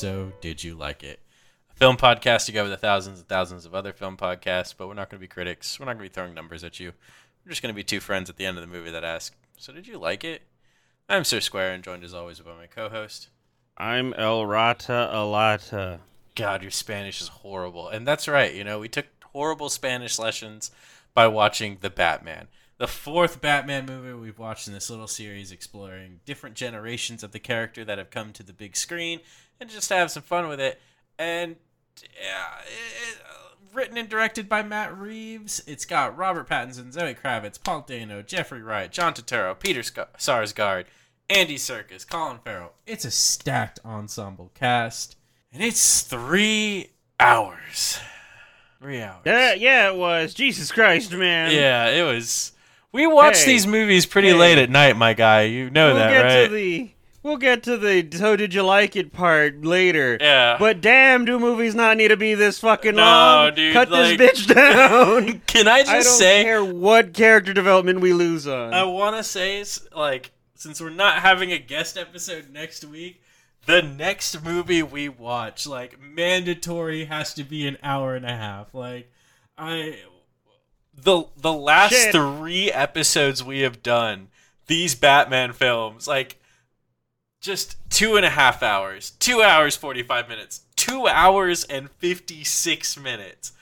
So, did you like it? A film podcast to go with the thousands and thousands of other film podcasts, but we're not going to be critics. We're not going to be throwing numbers at you. We're just going to be two friends at the end of the movie that ask, So, did you like it? I'm Sir Square, and joined as always by my co host. I'm El Rata Alata. God, your Spanish is horrible. And that's right. You know, we took horrible Spanish lessons by watching The Batman. The fourth Batman movie we've watched in this little series exploring different generations of the character that have come to the big screen and just have some fun with it. And yeah, it, uh, written and directed by Matt Reeves. It's got Robert Pattinson, Zoe Kravitz, Paul Dano, Jeffrey Wright, John Turturro, Peter Sc- Sarsgaard, Andy Serkis, Colin Farrell. It's a stacked ensemble cast, and it's three hours. Three hours. Yeah, yeah, it was. Jesus Christ, man. Yeah, it was. We watch Hey. these movies pretty Hey. late at night, my guy. You know we'll that, get right? We'll get to the so did you like it part later. Yeah. But damn, do movies not need to be this fucking No, long? dude, Cut like- this bitch down. Can I just I don't say? care what character development we lose on. I want to say, like, since we're not having a guest episode next week, the next movie we watch, like, mandatory has to be an hour and a half. Like, I. The, the last Shit. three episodes we have done, these Batman films, like, just two and a half hours, two hours, 45 minutes, two hours and 56 minutes.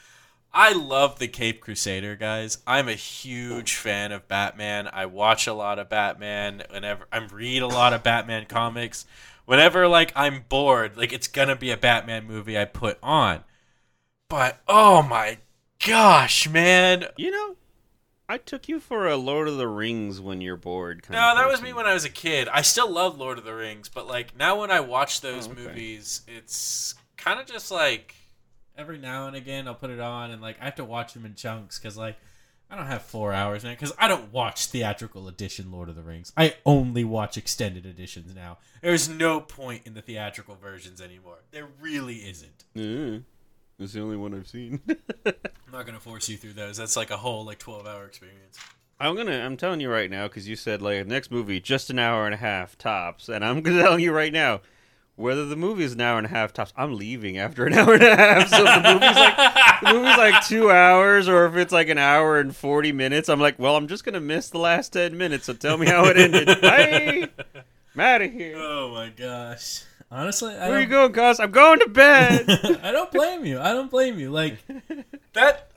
I love the Cape Crusader, guys. I'm a huge fan of Batman. I watch a lot of Batman whenever I read a lot of Batman comics. Whenever like I'm bored, like it's gonna be a Batman movie I put on. But oh my gosh, man. you know, I took you for a Lord of the Rings when you're bored. Kind No, that was me when I was a kid. I still love Lord of the Rings, but like now when I watch those Oh, okay. movies, it's kind of just like every now and again I'll put it on and like I have to watch them in chunks because like I don't have four hours now because I don't watch theatrical edition Lord of the Rings. I only watch extended editions now. There's no point in the theatrical versions anymore. There really isn't. Mm. It's the only one I've seen. I'm not gonna force you through those. That's like a whole like 12 hour experience. I'm gonna. I'm telling you right now because you said like next movie just an hour and a half tops, and I'm gonna tell you right now whether the movie is an hour and a half tops. I'm leaving after an hour and a half. So if the movie's like the movie's like two hours, or if it's like an hour and forty minutes, I'm like, well, I'm just gonna miss the last ten minutes. So tell me how it ended. Bye. I'm out of here. Oh my gosh. Honestly, I Where are you going, Cos? I'm going to bed. I don't blame you. I don't blame you. Like that.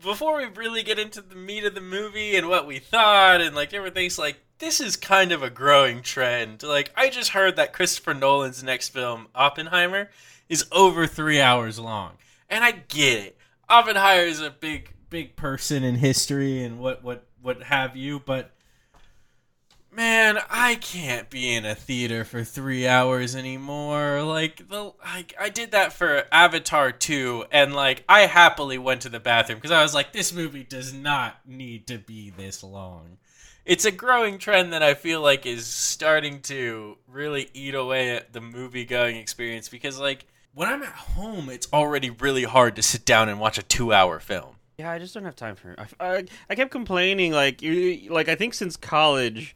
Before we really get into the meat of the movie and what we thought and like everything's like this is kind of a growing trend. Like I just heard that Christopher Nolan's next film, Oppenheimer, is over three hours long, and I get it. Oppenheimer is a big, big person in history and what, what, what have you, but Man, I can't be in a theater for three hours anymore. Like the like I did that for Avatar 2 and like I happily went to the bathroom because I was like, this movie does not need to be this long. It's a growing trend that I feel like is starting to really eat away at the movie going experience because like when I'm at home it's already really hard to sit down and watch a two hour film. Yeah, I just don't have time for it. I, I, I kept complaining, like, you, like I think since college,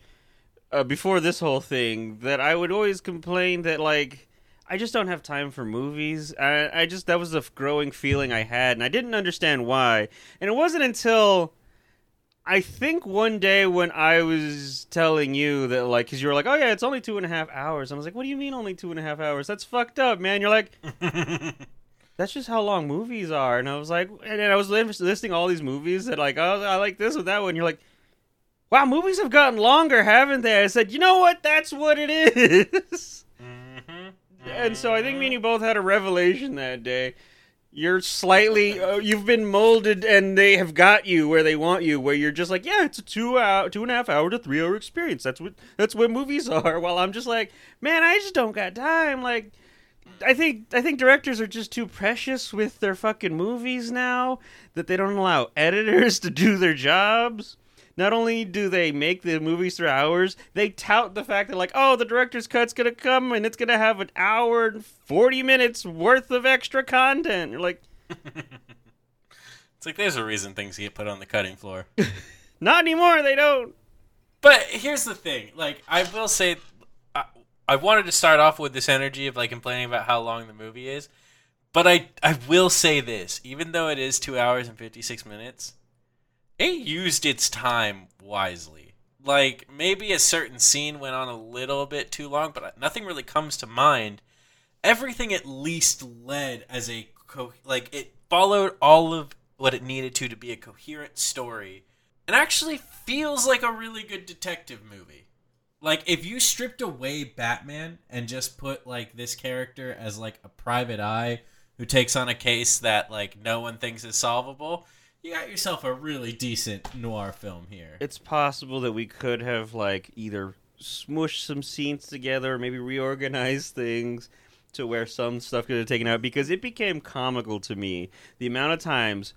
uh, before this whole thing, that I would always complain that like I just don't have time for movies. I, I just that was a growing feeling I had, and I didn't understand why. And it wasn't until I think one day when I was telling you that, like, because you were like, "Oh yeah, it's only two and a half hours," and I was like, "What do you mean only two and a half hours? That's fucked up, man." You're like, that's just how long movies are. And I was like, and then I was listing all these movies that like, oh, I like this or that one. You're like, wow, movies have gotten longer, haven't they? I said, you know what? That's what it is. and so I think me and you both had a revelation that day. You're slightly, uh, you've been molded, and they have got you where they want you. Where you're just like, yeah, it's a two hour, two and a half hour to three hour experience. That's what that's what movies are. While I'm just like, man, I just don't got time. Like, I think I think directors are just too precious with their fucking movies now that they don't allow editors to do their jobs. Not only do they make the movies through hours, they tout the fact that like, oh, the director's cut's gonna come and it's gonna have an hour and forty minutes worth of extra content. You're like, It's like there's a reason things get put on the cutting floor. not anymore. They don't. But here's the thing: like, I will say, uh, I wanted to start off with this energy of like complaining about how long the movie is, but I I will say this, even though it is two hours and fifty six minutes, it used its time wisely. Like maybe a certain scene went on a little bit too long, but nothing really comes to mind. Everything at least led as a co- like it followed all of what it needed to to be a coherent story, and actually feels like a really good detective movie like if you stripped away Batman and just put like this character as like a private eye who takes on a case that like no one thinks is solvable, you got yourself a really decent noir film here. It's possible that we could have like either smushed some scenes together or maybe reorganized things to where some stuff could have taken out because it became comical to me the amount of times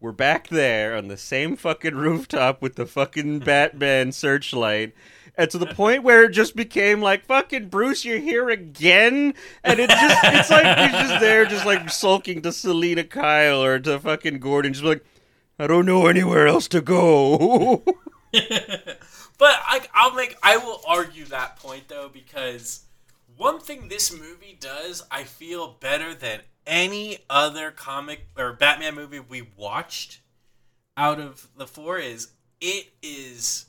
we're back there on the same fucking rooftop with the fucking Batman searchlight and to the point where it just became like fucking Bruce, you're here again, and it just it's like he's just there, just like sulking to Selina Kyle or to fucking Gordon, just like I don't know anywhere else to go. but I, I'll make I will argue that point though because one thing this movie does I feel better than any other comic or Batman movie we watched out of the four is it is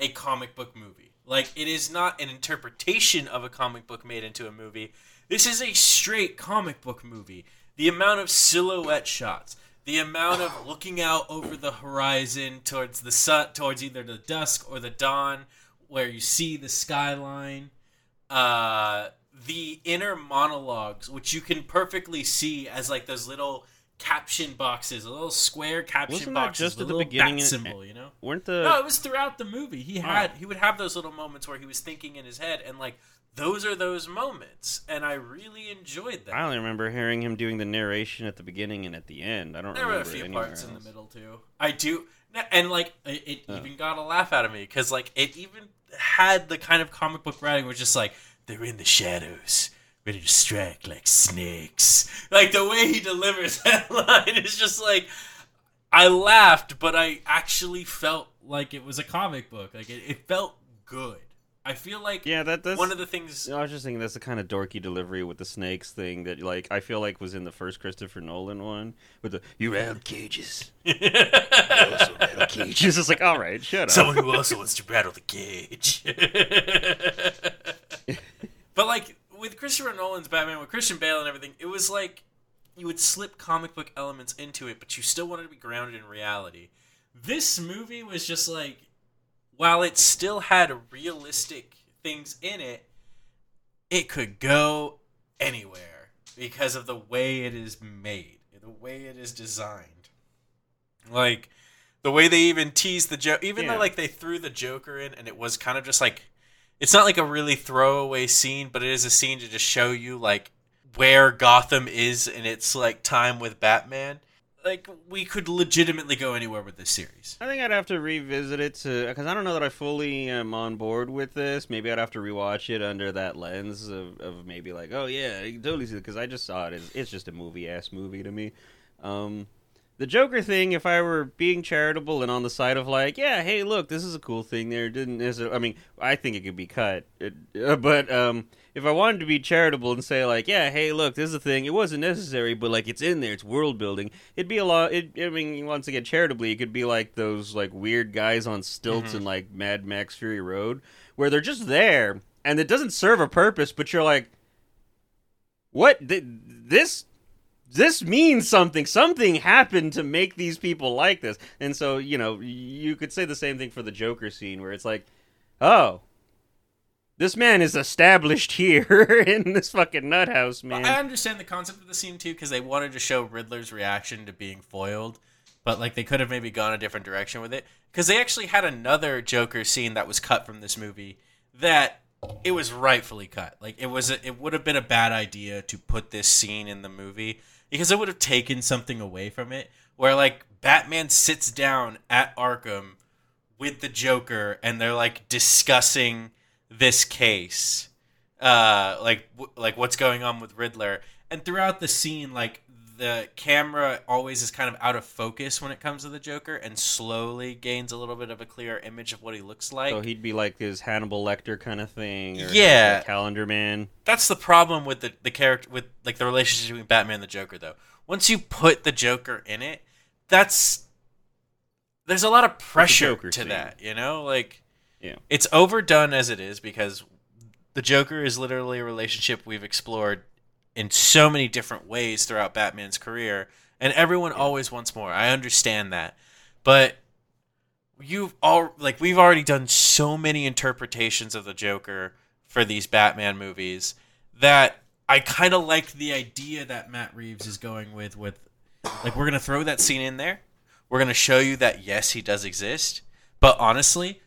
a comic book movie. Like it is not an interpretation of a comic book made into a movie. This is a straight comic book movie. The amount of silhouette shots, the amount of looking out over the horizon towards the sun, towards either the dusk or the dawn, where you see the skyline, uh, the inner monologues, which you can perfectly see as like those little caption boxes, a little square caption Wasn't boxes that just with at the little beginning? symbol, you know? Weren't the No, it was throughout the movie. He had Oh. he would have those little moments where he was thinking in his head, and like those are those moments, and I really enjoyed that. I only remember hearing him doing the narration at the beginning and at the end. I don't there were remember a few parts in the middle too. I do, and like it, it Oh. even got a laugh out of me because like it even had the kind of comic book writing where just like they're in the shadows. Ready to strike like snakes. Like the way he delivers that line is just like I laughed, but I actually felt like it was a comic book. Like it, it felt good. I feel like Yeah, that that's one of the things. I was just thinking that's the kind of dorky delivery with the snakes thing that like I feel like was in the first Christopher Nolan one with the you rattle cages, you also rattle cages. It's like all right, shut up. Someone who also wants to rattle the cage. but like with Christopher Nolan's Batman, with Christian Bale and everything, it was like you would slip comic book elements into it, but you still wanted to be grounded in reality. This movie was just like, while it still had realistic things in it, it could go anywhere because of the way it is made, the way it is designed. Like the way they even teased the joke, even Yeah. though like they threw the Joker in, and it was kind of just like, it's not like a really throwaway scene, but it is a scene to just show you like where Gotham is in its like time with Batman. Like we could legitimately go anywhere with this series. I think I'd have to revisit it to because I don't know that I fully am on board with this. Maybe I'd have to rewatch it under that lens of, of maybe like, oh yeah, you totally see it because I just saw it as it's just a movie ass movie to me. Um, the Joker thing, if I were being charitable and on the side of like, yeah, hey, look, this is a cool thing. There didn't necessarily. I mean, I think it could be cut, it, uh, but um, if I wanted to be charitable and say like, yeah, hey, look, this is a thing. It wasn't necessary, but like it's in there. It's world building. It'd be a lot. It, I mean, once again, charitably, it could be like those like weird guys on stilts in like Mad Max Fury Road, where they're just there and it doesn't serve a purpose, but you're like, what? Th- this this means something. Something happened to make these people like this. And so, you know, you could say the same thing for the Joker scene where it's like, oh, this man is established here in this fucking nut house, man. I understand the concept of the scene too because they wanted to show Riddler's reaction to being foiled, but like they could have maybe gone a different direction with it because they actually had another Joker scene that was cut from this movie that it was rightfully cut. Like it was, a, it would have been a bad idea to put this scene in the movie because it would have taken something away from it. Where like Batman sits down at Arkham with the Joker and they're like discussing this case uh like w- like what's going on with Riddler and throughout the scene like the camera always is kind of out of focus when it comes to the Joker, and slowly gains a little bit of a clearer image of what he looks like. So he'd be like his Hannibal Lecter kind of thing, or Yeah. like Calendar Man. That's the problem with the the character with like the relationship between Batman and the Joker, though. Once you put the Joker in it, that's there's a lot of pressure to that, you know, like Yeah. it's overdone as it is because the Joker is literally a relationship we've explored in so many different ways throughout Batman's career, and everyone always wants more. I understand that, but you've all like we've already done so many interpretations of the Joker for these Batman movies that I kind of like the idea that Matt Reeves is going with with like we're going to throw that scene in there. We're going to show you that yes, he does exist, but honestly,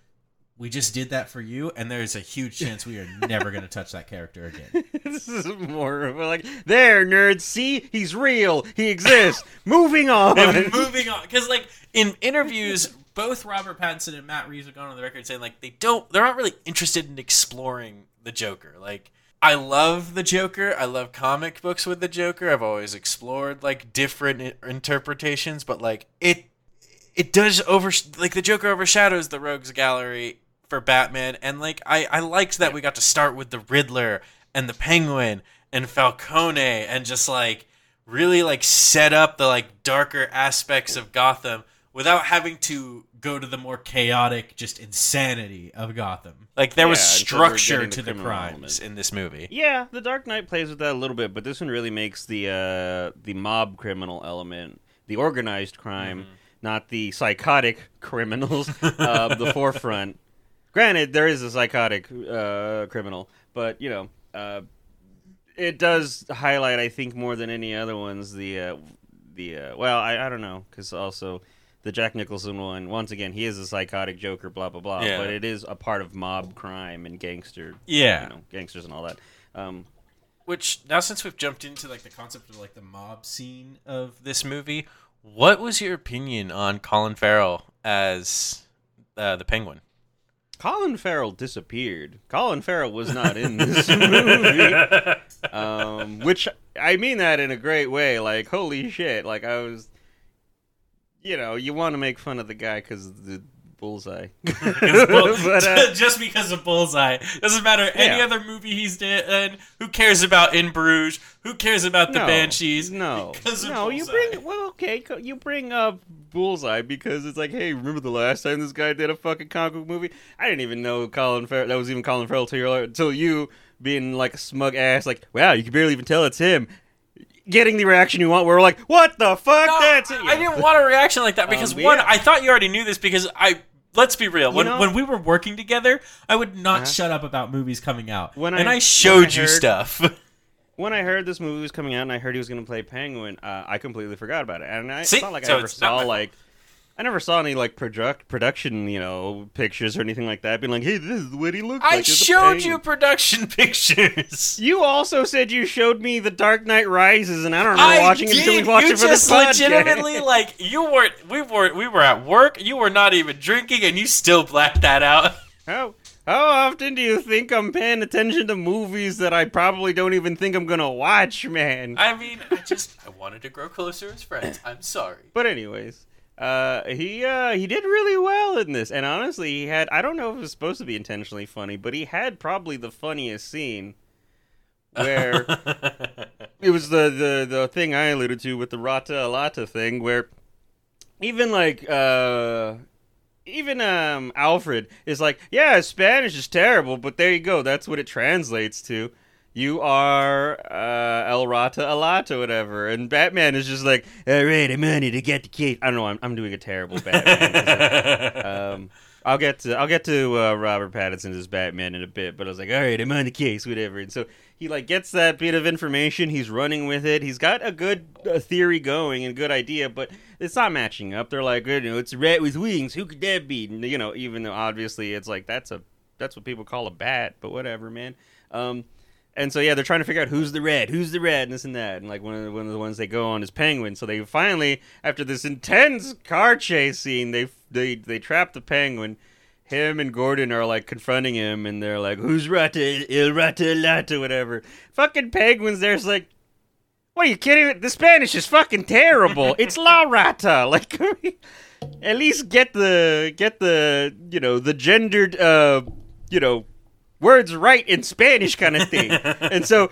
we just did that for you and there's a huge chance we are never going to touch that character again. this is more of like, there, nerds, see, he's real, he exists. Moving on. and moving on because like in interviews both robert pattinson and matt reeves have gone on the record saying like they don't they're not really interested in exploring the joker like i love the joker i love comic books with the joker i've always explored like different interpretations but like it it does over like the joker overshadows the rogues gallery for batman and like i i liked that we got to start with the riddler and the penguin and falcone and just like really like set up the like darker aspects of Gotham without having to go to the more chaotic just insanity of Gotham. Like there was Yeah, we're structure getting the to the crimes element. in this movie. Yeah, the Dark Knight plays with that a little bit, but this one really makes the uh, the mob criminal element, the organized crime, Mm-hmm. not the psychotic criminals, uh, the forefront. Granted, there is a psychotic uh, criminal, but you know, uh, it does highlight, I think, more than any other ones, the uh, the uh, well, I, I don't know, because also the Jack Nicholson one. Once again, he is a psychotic Joker, blah blah blah. Yeah. But it is a part of mob crime and gangster, Yeah. you know, gangsters and all that. Um, Which now since we've jumped into like the concept of like the mob scene of this movie, what was your opinion on Colin Farrell as uh, the Penguin? Colin Farrell disappeared. Colin Farrell was not in this movie. Um, which I mean that in a great way. Like, holy shit! Like I was, you know, you want to make fun of the guy because the bullseye. but, uh, just because of Bullseye doesn't matter any Yeah. other movie he's in. Who cares about In Bruges? Who cares about the no, Banshees? No, Because no, you bring well, okay, you bring up Bullseye because it's like, hey, remember the last time this guy did a fucking comic book movie? I didn't even know Colin Farrell. That was even Colin Farrell till you, till you being like a smug ass, like, wow, you can barely even tell it's him. Getting the reaction you want, where we're like, what the fuck? No, That's it. I didn't want a reaction like that because Um, one, yeah. I thought you already knew this because I. Let's be real. When know- when we were working together, I would not Uh-huh. shut up about movies coming out. When and I- I, showed I you heard- stuff. when I heard this movie was coming out and I heard he was going to play Penguin, uh, I completely forgot about it. And I, See? it's not like So I ever saw like I never saw any like product production, you know, pictures or anything like that. Being like, hey, this is what he looks I like. a showed you production pictures. You also said you showed me The Dark Knight Rises, and I don't remember I watching it until we watched you it for just the podcast. legitimately like you weren't. We were. We were at work. You were not even drinking, and you still blacked that out. How how often do you think I'm paying attention to movies that I probably don't even think I'm gonna watch, man? I mean, I just I wanted to grow closer as friends. I'm sorry. But anyways, uh, he uh, he did really well in this, and honestly, he had I don't know if it was supposed to be intentionally funny, but he had probably the funniest scene where it was the, the the thing I alluded to with the Rata Alata thing, where even like uh even um Alfred is like, yeah, Spanish is terrible, but there you go, that's what it translates to. You are uh, El Rata Alata, whatever, and Batman is just like, all right, I'm on to get the case. I don't know, I'm, I'm doing a terrible Batman. um, I'll get to I'll get to uh, Robert Pattinson as Batman in a bit, but I was like, all right, I'm on the case, whatever. And so he like gets that bit of information, he's running with it. He's got a good uh, theory going and good idea, but it's not matching up. They're like, you know, it's a rat with wings. Who could that be? And, you know, even though obviously it's like that's a that's what people call a bat, but whatever, man. Um, and so yeah, they're trying to figure out who's the red, who's the red, and this and that. And like one of the, one of the ones they go on is Penguin. So they finally, after this intense car chase scene, they they they trap the Penguin. Him and Gordon are like confronting him, and they're like, "Who's Rata? Il Rata Lata, whatever." Fucking Penguin's there's like, What are you kidding? The Spanish is fucking terrible. It's La Rata. Like, at least get the get the you know the gendered uh you know words right in Spanish kind of thing. and so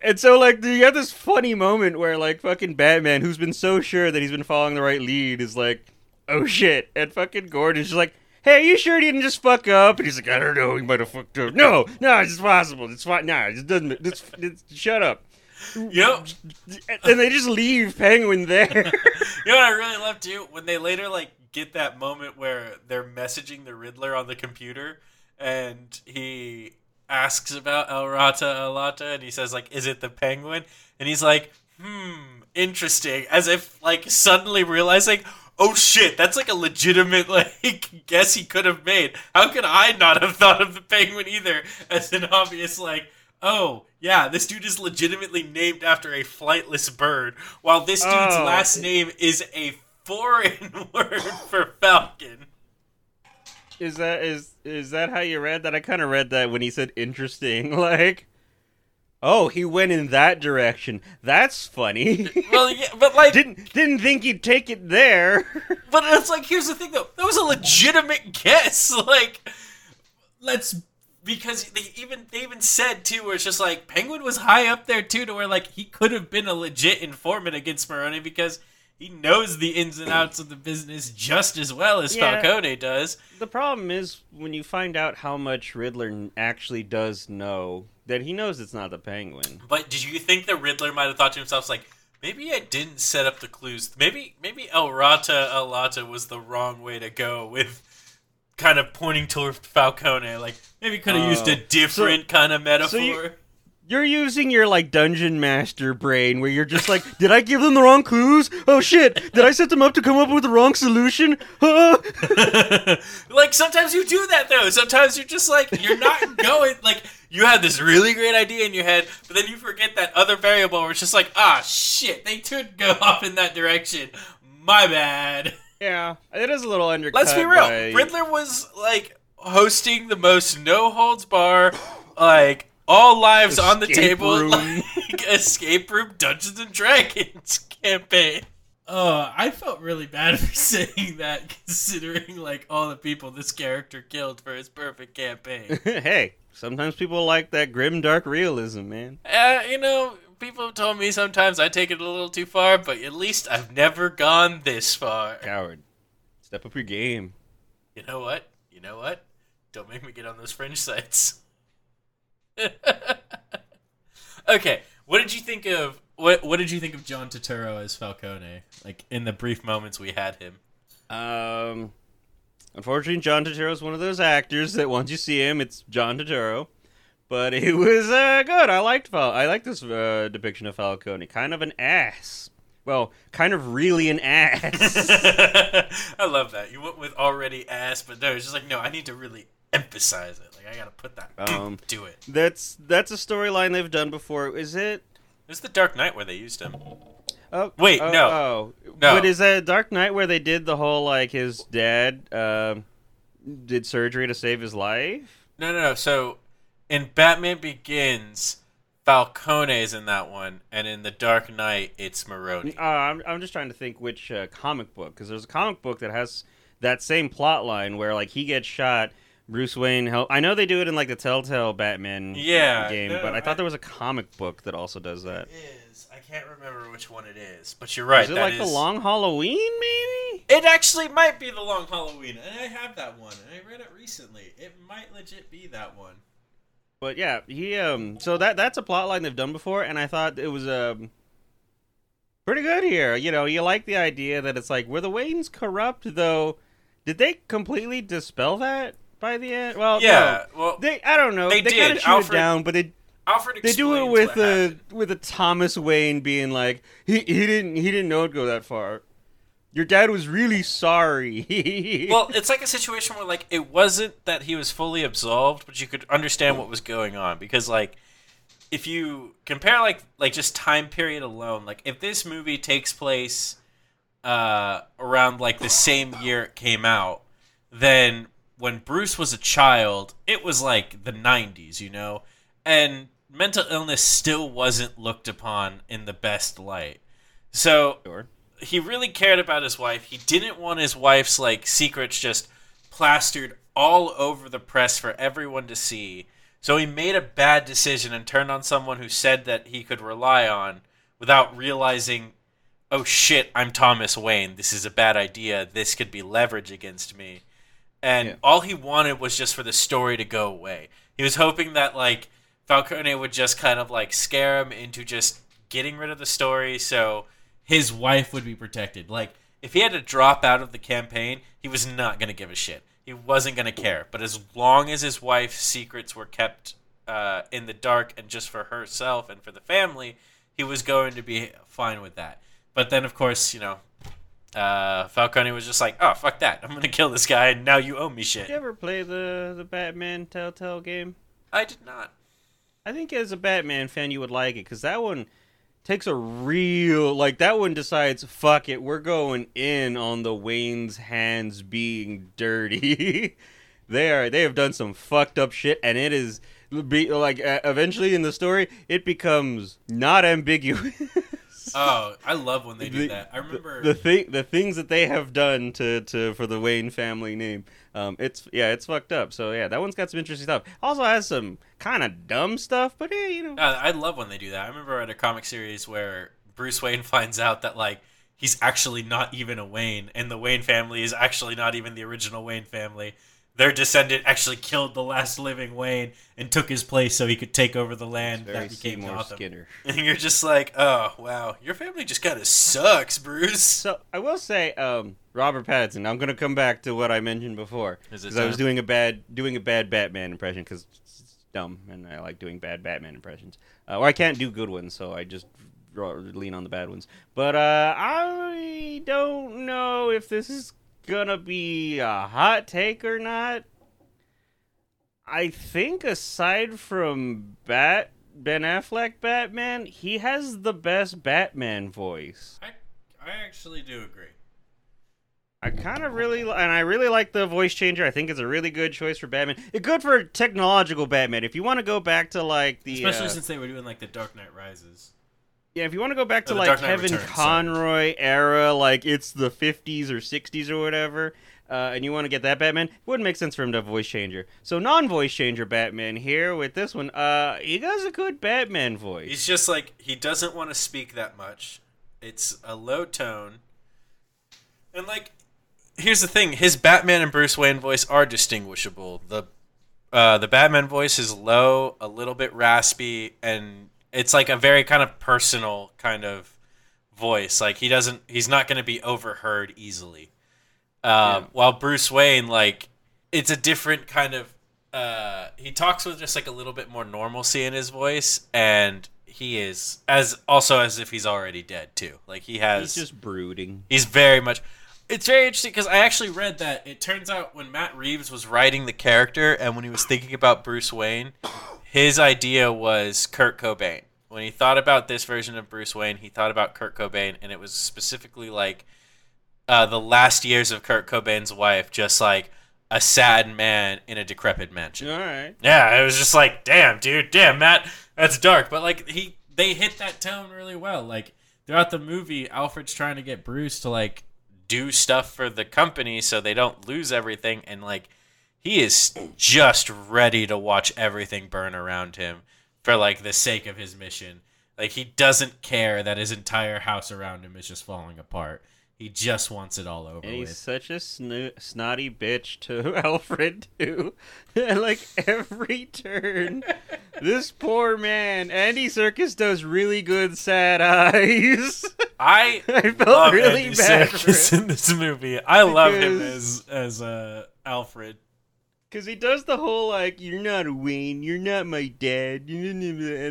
and so like you have this funny moment where like fucking Batman, who's been so sure that he's been following the right lead, is like, oh shit, and fucking Gordon's just like. Hey, are you sure he didn't just fuck up? And he's like, I don't know, he might have fucked up. No, no, it's possible. It's fine. Nah, it doesn't. It's, it's, shut up. Yep. And they just leave Penguin there. you know what I really love too when they later like get that moment where they're messaging the Riddler on the computer, and he asks about El Rata Alata, and he says like, "Is it the Penguin?" And he's like, "Hmm, interesting," as if like suddenly realizing. Oh shit, that's like a legitimate like guess he could have made. How could I not have thought of the penguin either as an obvious like oh yeah, this dude is legitimately named after a flightless bird, while this dude's Oh. last name is a foreign word for falcon. Is that is is that how you read that? I kind of read that when he said interesting. Like, oh, he went in that direction. That's funny. Well, yeah, but like, didn't didn't think he'd take it there. but it's like, here's the thing though, that was a legitimate guess. Like, let's because they even they even said too, where it's just like Penguin was high up there too, to where like he could have been a legit informant against Maroni because. He knows the ins and outs of the business just as well as Yeah. Falcone does. the problem is when you find out how much Riddler actually does know, that he knows it's not the Penguin. But did you think the Riddler might have thought to himself, like, maybe I didn't set up the clues. Maybe maybe El Rata Alata was the wrong way to go with kind of pointing toward Falcone. Like maybe could have used a Oh. different kind of metaphor. you- You're using your like dungeon master brain where you're just like, did I give them the wrong clues? Oh shit! Did I set them up to come up with the wrong solution? Huh? like sometimes you do that though. Sometimes you're just like you're not going like you had this really great idea in your head, but then you forget that other variable where it's just like, ah shit, they could go off in that direction. My bad. yeah, it is a little undercut. Let's be real. by- Riddler was like hosting the most no holds bar, like all lives on the table, like escape room Dungeons and Dragons campaign. Oh, I felt really bad for saying that, considering like all the people this character killed for his perfect campaign. hey, sometimes people like that grim dark realism, man. uh, you know, people have told me sometimes I take it a little too far, but at least I've never gone this far. Coward, step up your game. You know what? You know what? Don't make me get on those fringe sites. okay, what did you think of what What did you think of John Turturro as Falcone? Like in the brief moments we had him. Um, unfortunately, John Turturro is one of those actors that once you see him, it's John Turturro. But it was uh, good. I liked Fal- I liked this uh, depiction of Falcone. Kind of an ass. Well, kind of really an ass. I love that you went with already ass, but no, it's just like no. I need to really emphasize it. I gotta put that Um, do it. that's that's a storyline they've done before. Is it? It was the Dark Knight where they used him. Oh, Wait, oh, no. Oh. No. But is that Dark Knight where they did the whole like his dad um, did surgery to save his life? No, no, no. So in Batman Begins, Falcone is in that one, and in The Dark Knight, it's Maroni. Uh, I'm, I'm just trying to think which uh, comic book because there's a comic book that has that same plot line where like he gets shot. Bruce Wayne help. I know they do it in like the Telltale Batman Yeah, game, no, but I thought I- there was a comic book that also does that. It is. I can't remember which one it is, but you're right. Is it like the Long Halloween? Maybe. It actually might be the Long Halloween, and I have that one, and I read it recently. It might legit be that one. But yeah, he um. So that that's a plot line they've done before, and I thought it was um. Pretty good here. You know, you like the idea that it's like were the Waynes corrupt though? Did they completely dispel that by the end? Well, Yeah, no. well, They I don't know. They They, kind of shoot Alfred- it down, but they Alfred they do it with a with a Thomas Wayne being like he he didn't he didn't know it go that far. Your dad was really sorry. well, it's like a situation where like it wasn't that he was fully absolved, but you could understand what was going on because like if you compare like like just time period alone, like if this movie takes place uh around like the same year it came out, then when Bruce was a child, it was like the 90s, you know? And mental illness still wasn't looked upon in the best light. So Sure. he really cared about his wife. He didn't want his wife's like secrets just plastered all over the press for everyone to see. So he made a bad decision and turned on someone who said that he could rely on without realizing, "Oh shit, I'm Thomas Wayne. This is a bad idea. This could be leverage against me." And Yeah. all he wanted was just for the story to go away. He was hoping that like Falcone would just kind of like scare him into just getting rid of the story so his wife would be protected. Like if he had to drop out of the campaign, he was not going to give a shit. He wasn't going to care. But as long as his wife's secrets were kept uh, in the dark and just for herself and for the family, he was going to be fine with that. But then, of course, you know, uh, Falcone was just like, "Oh, fuck that! I'm going to kill this guy, and now you owe me shit." Did you ever play the the Batman Telltale game? I did not. I think as a Batman fan, you would like it because that one takes a real like that one decides fuck it, we're going in on the Wayne's hands being dirty. they are they have done some fucked up shit, and it is be like uh, eventually in the story it becomes not ambiguous. Oh, I love when they do The- that. I remember. the thing the things that they have done to, to for the Wayne family name. Um, it's yeah, it's fucked up. So yeah, that one's got some interesting stuff. Also has some kind of dumb stuff, but eh, you know. Uh, I love when they do that. I remember at a comic series where Bruce Wayne finds out that like he's actually not even a Wayne, and the Wayne family is actually not even the original Wayne family. Their descendant actually killed the last living Wayne and took his place so he could take over the land Very that became Seymour Gotham. Skinner. And you're just like, oh wow, your family just kind of sucks, Bruce. So I will say, um, Robert Pattinson. I'm gonna come back to what I mentioned before because I was doing a bad doing a bad Batman impression because it's dumb and I like doing bad Batman impressions. Uh, or I can't do good ones, so I just lean on the bad ones. But uh, I don't know if this is gonna be a hot take or not. I think aside from Bat Ben Affleck Batman, he has the best Batman voice. I I actually do agree. I kind of really, and I really like the voice changer. I think it's a really good choice for Batman. It's good for technological Batman. If you want to go back to like the, Especially uh, since they were doing like the Dark Knight Rises. Yeah, if you want to go back to like Kevin Returns. Conroy era, like it's the '50s or '60s or whatever, uh, and you want to get that Batman, it wouldn't make sense for him to have voice changer. So non-voice changer Batman here with this one, uh, he does a good Batman voice. He's just like he doesn't want to speak that much. It's a low tone. And like here's the thing, his Batman and Bruce Wayne voice are distinguishable. The uh, the Batman voice is low, a little bit raspy, and it's like a very kind of personal kind of voice. Like he doesn't he's not gonna be overheard easily. Um, Yeah. while Bruce Wayne, like it's a different kind of uh he talks with just like a little bit more normalcy in his voice and he is as also as if he's already dead too like he has He's just brooding. he's very much it's very interesting because i actually read that it turns out when matt reeves was writing the character and when he was thinking about bruce wayne his idea was kurt cobain when he thought about this version of bruce wayne he thought about kurt cobain and it was specifically like uh, the last years of kurt cobain's wife just like a sad man in a decrepit mansion All right. yeah, it was just like, damn, dude, damn, Matt, that's dark. But like he, they hit that tone really well. Like throughout the movie, Alfred's trying to get Bruce to like do stuff for the company so they don't lose everything, and like he is just ready to watch everything burn around him for like the sake of his mission. Like he doesn't care that his entire house around him is just falling apart. He just wants it all over And he's with. such a sno- snotty bitch to Alfred too. Like every turn, this poor man, Andy Serkis does really good sad eyes. I I felt really Andy bad for Serkis him in this movie. I love him as as uh, Alfred. Because he does the whole like, "You're not a Wayne, you're not my dad," and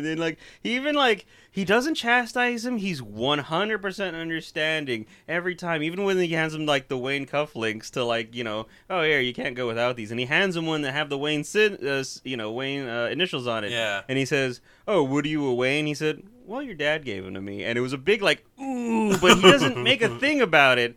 then like he even like he doesn't chastise him. He's 100 percent understanding every time, even when he hands him like the Wayne cufflinks to like you know, oh here you can't go without these, and he hands him one that have the Wayne sin- uh, you know Wayne uh, initials on it. Yeah. And he says, "Oh, what are you a Wayne?" He said, "Well, your dad gave them to me," and it was a big like ooh, but he doesn't make a thing about it.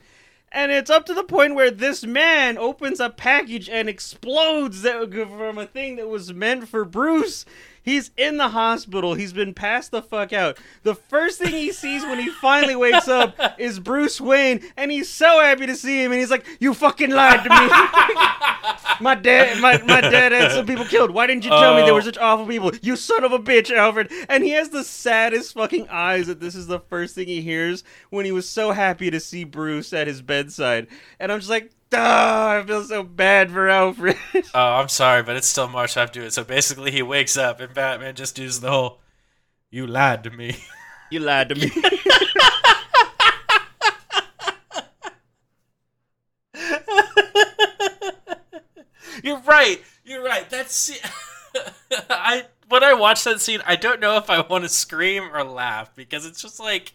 And it's up to the point where this man opens a package and explodes that from a thing that was meant for Bruce. He's in the hospital. He's been passed the fuck out. The first thing he sees when he finally wakes up is Bruce Wayne, and he's so happy to see him. And he's like, "You fucking lied to me. my dad, my, my dad had some people killed. Why didn't you tell me they were Oh. such awful people? You son of a bitch, Alfred." And he has the saddest fucking eyes that this is the first thing he hears when he was so happy to see Bruce at his bedside. And I'm just like, "Ah, I feel so bad for Alfred." Oh, I'm sorry, but it's still March have to do it. So basically, he wakes up and Batman just does the whole, "You lied to me." you lied to me. You're right. You're right. That's I when I watch that scene, I don't know if I want to scream or laugh because it's just like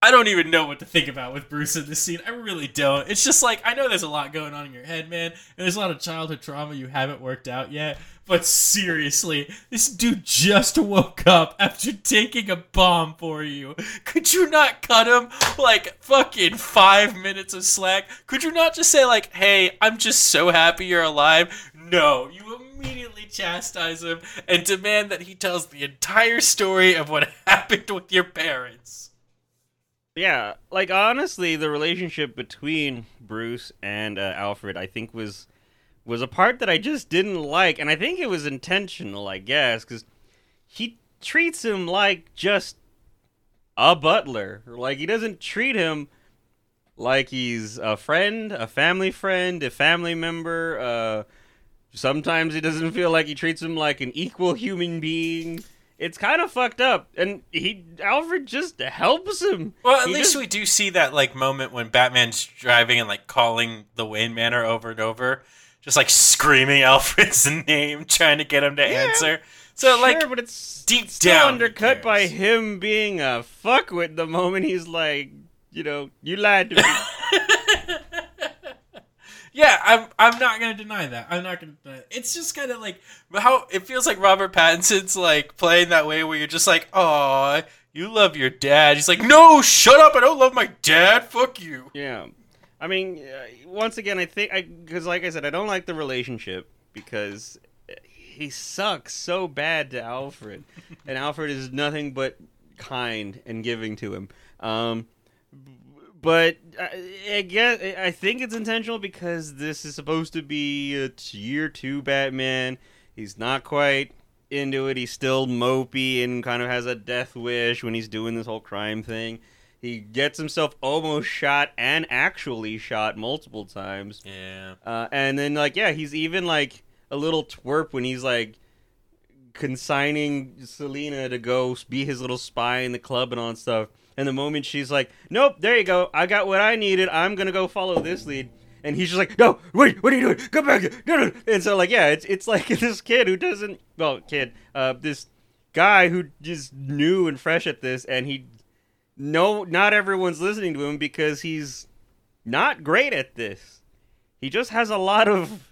I don't even know what to think about with Bruce in this scene. I really don't. It's just like I know there's a lot going on in your head, man, and there's a lot of childhood trauma you haven't worked out yet. But seriously, this dude just woke up after taking a bomb for you. Could you not cut him like fucking five minutes of slack? Could you not just say like, "Hey, I'm just so happy you're alive"? No, you immediately chastise him and demand that he tells the entire story of what happened with your parents. Yeah, like honestly, the relationship between Bruce and uh, Alfred, I think, was was a part that I just didn't like, and I think it was intentional, I guess, because he treats him like just a butler. Like he doesn't treat him like he's a friend, a family friend, a family member. Uh, sometimes he doesn't feel like he treats him like an equal human being. It's kind of fucked up, and he Alfred just helps him. Well, at He least just- we do see that like moment when Batman's driving and like calling the Wayne Manor over and over, just like screaming Alfred's name, trying to get him to answer. So sure, like, but it's deep still down, undercut by him being a fuckwit the moment he's like, you know, you lied to me. yeah, I'm I'm not gonna deny that. I'm not gonna. Deny it. It's just kind of like how it feels like Robert Pattinson's like playing that way where you're just like, oh, you love your dad. He's like, no, shut up. I don't love my dad. Fuck you. yeah, I mean, uh, once again, I think I because like I said, I don't like the relationship because he sucks so bad to Alfred, and Alfred is nothing but kind and giving to him. Um, but I, I guess I think it's intentional because this is supposed to be a year two Batman. He's not quite into it. He's still mopey and kind of has a death wish when he's doing this whole crime thing. He gets himself almost shot and actually shot multiple times. Yeah. Uh, and then like yeah, he's even like a little twerp when he's like consigning Selina to go be his little spy in the club and all that stuff. And the moment she's like, "Nope, there you go. I got what I needed. I'm gonna go follow this lead." And he's just like, "No, wait, what are you doing? Come back!" here. No, no. And so like, yeah, it's it's like this kid who doesn't, well, kid, uh, this guy who just new and fresh at this, and he, no, not everyone's listening to him because he's not great at this. He just has a lot of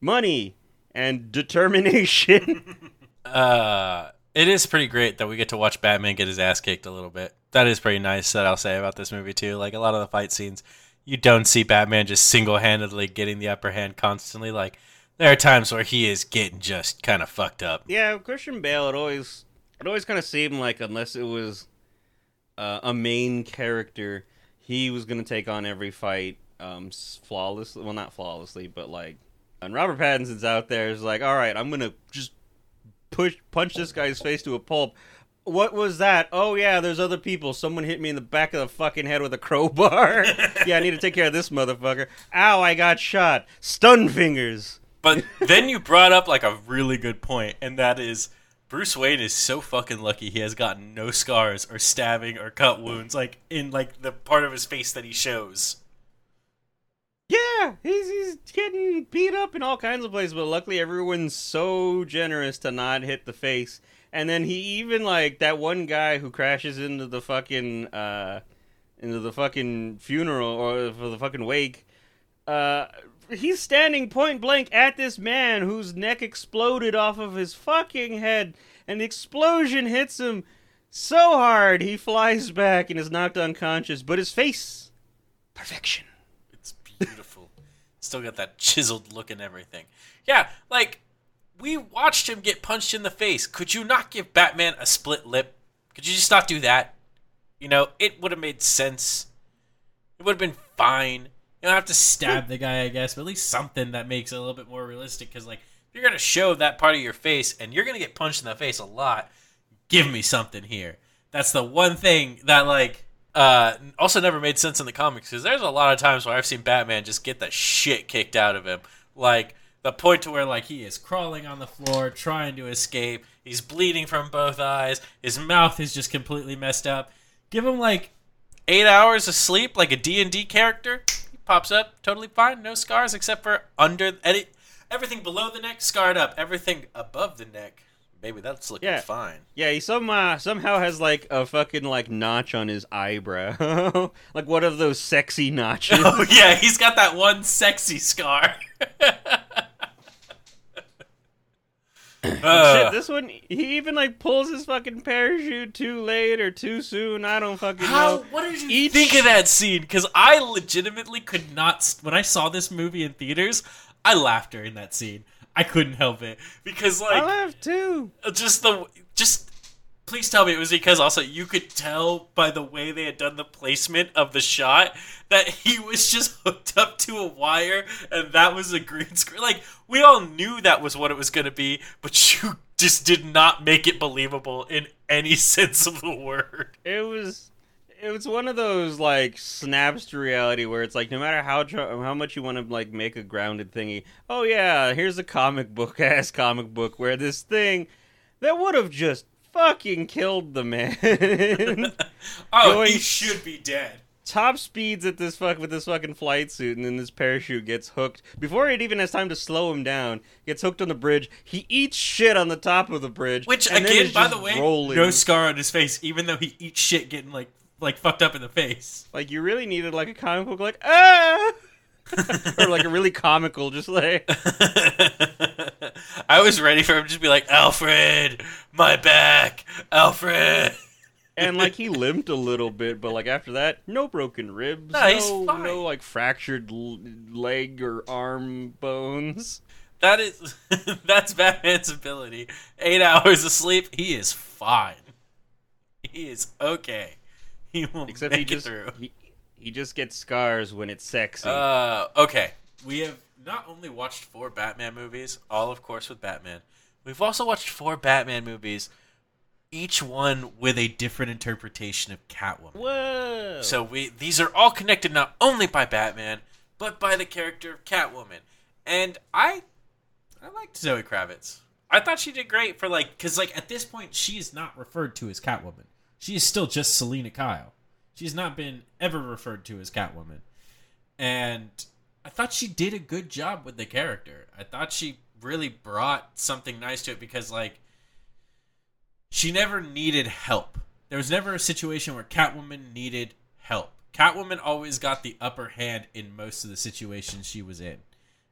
money and determination. Uh, it is pretty great that we get to watch Batman get his ass kicked a little bit. That is pretty nice. That I'll say about this movie too. Like a lot of the fight scenes, you don't see Batman just single handedly getting the upper hand constantly. Like there are times where he is getting just kind of fucked up. yeah, Christian Bale. It always, it always kind of seemed like unless it was uh, a main character, he was gonna take on every fight um, flawlessly. Well, not flawlessly, but like. And Robert Pattinson's out there is like, all right, I'm gonna just push punch this guy's face to a pulp. What was that? Oh yeah, there's other people. Someone hit me in the back of the fucking head with a crowbar. yeah, I need to take care of this motherfucker. Ow, I got shot. Stun fingers. But then you brought up like a really good point, and that is Bruce Wayne is so fucking lucky he has gotten no scars or stabbing or cut wounds like in like the part of his face that he shows. Yeah, he's he's getting beat up in all kinds of places, but luckily everyone's so generous to not hit the face. And then he even like that one guy who crashes into the fucking uh into the fucking funeral or for the fucking wake. Uh he's standing point blank at this man whose neck exploded off of his fucking head and the explosion hits him so hard he flies back and is knocked unconscious, but his face perfection. It's beautiful. Still got that chiseled look and everything. Yeah, like we watched him get punched in the face. Could you not give Batman a split lip? Could you just not do that? You know, it would have made sense. It would have been fine. You don't have to stab the guy, I guess, but at least something that makes it a little bit more realistic. Because, like, if you're going to show that part of your face and you're going to get punched in the face a lot, give me something here. That's the one thing that, like, uh, also never made sense in the comics. Because there's a lot of times where I've seen Batman just get the shit kicked out of him. Like, the point to where, like, he is crawling on the floor, trying to escape. He's bleeding from both eyes. His mouth is just completely messed up. Give him, like, eight hours of sleep, like a D&D character He pops up, totally fine, no scars except for under any, everything below the neck scarred up, everything above the neck, maybe that's looking Yeah. fine. Yeah, he some uh, somehow has like a fucking like notch on his eyebrow, like one of those sexy notches. Oh yeah, he's got that one sexy scar. Uh, Shit, this one he even like pulls his fucking parachute too late or too soon. I don't fucking how? know. What did you Each- think of that scene? Because I legitimately could not. When I saw this movie in theaters, I laughed during that scene. I couldn't help it because like I laughed too. just the just please tell me it was because also you could tell by the way they had done the placement of the shot that he was just hooked up to a wire and that was a green screen like we all knew that was what it was going to be but you just did not make it believable in any sense of the word It was it was one of those like snaps to reality where it's like no matter how tr- how much you want to like make a grounded thingy. Oh yeah, here's a comic book ass comic book where this thing that would have just fucking killed the man. oh Going- he should be dead Top speeds at this fuck with this fucking flight suit, and then this parachute gets hooked before it even has time to slow him down. Gets hooked on the bridge. He eats shit on the top of the bridge, which again by the way rolling. no scar on his face even though he eats shit getting like like fucked up in the face Like you really needed like a comic book, like ah, or like a really comical, just like I was ready for him to just be like, Alfred, my back, Alfred. and like he limped a little bit, but like after that, no broken ribs, No, no, no like fractured l- leg or arm bones. That is, that's Batman's ability. Eight hours of sleep, he is fine. He is okay. He will Except make he just it through. he, he just gets scars when it's sexy. Uh, okay. We have not only watched four Batman movies, all of course with Batman. We've also watched four Batman movies, each one with a different interpretation of Catwoman. Whoa! So we these are all connected not only by Batman, but by the character of Catwoman. And I I liked Zoe Kravitz. I thought she did great for like cuz like at this point she is not referred to as Catwoman. She is still just Selina Kyle. She's not been ever referred to as Catwoman. And I thought she did a good job with the character. I thought she really brought something nice to it because like she never needed help. There was never a situation where Catwoman needed help. Catwoman always got the upper hand in most of the situations she was in.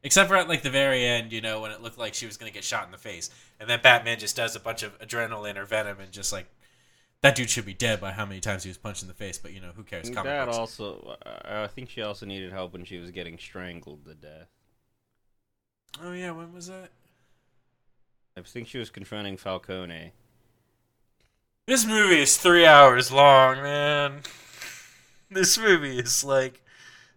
Except for at like the very end, you know, when it looked like she was going to get shot in the face. And then Batman just does a bunch of adrenaline or venom and just like that dude should be dead by how many times he was punched in the face, but you know, who cares? Comic that books. also, I I think she also needed help when she was getting strangled to death. Oh yeah, when was that? I think she was confronting Falcone. This movie is three hours long, man. This movie is like,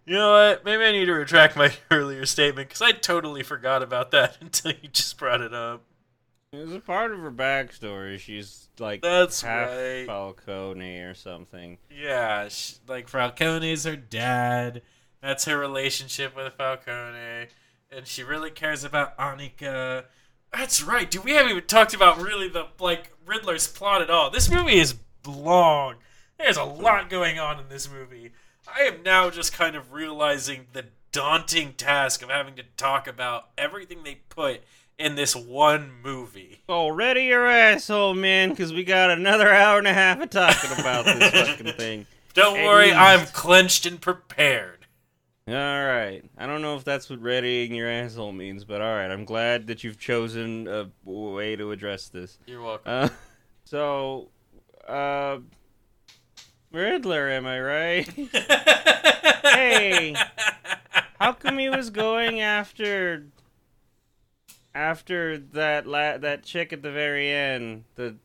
you know what? Maybe I need to retract my earlier statement because I totally forgot about that until you just brought it up. It was a part of her backstory. She's like That's half right. Falcone or something. Yeah, sh like Falcone is her dad. That's her relationship with Falcone, and she really cares about Annika. That's right, dude. We haven't even talked about really the like Riddler's plot at all. This movie is long. There's a lot going on in this movie. I am now just kind of realizing the daunting task of having to talk about everything they put in this one movie. Already your asshole, man, because we got another hour and a half of talking about this fucking thing. Don't At worry, least. I'm clenched and prepared. All right. I don't know if that's what readying your asshole means, but all right. I'm glad that you've chosen a way to address this. You're welcome. Uh, so, uh, Riddler, am I right? Hey. How come he was going after after that la- that chick at the very end, the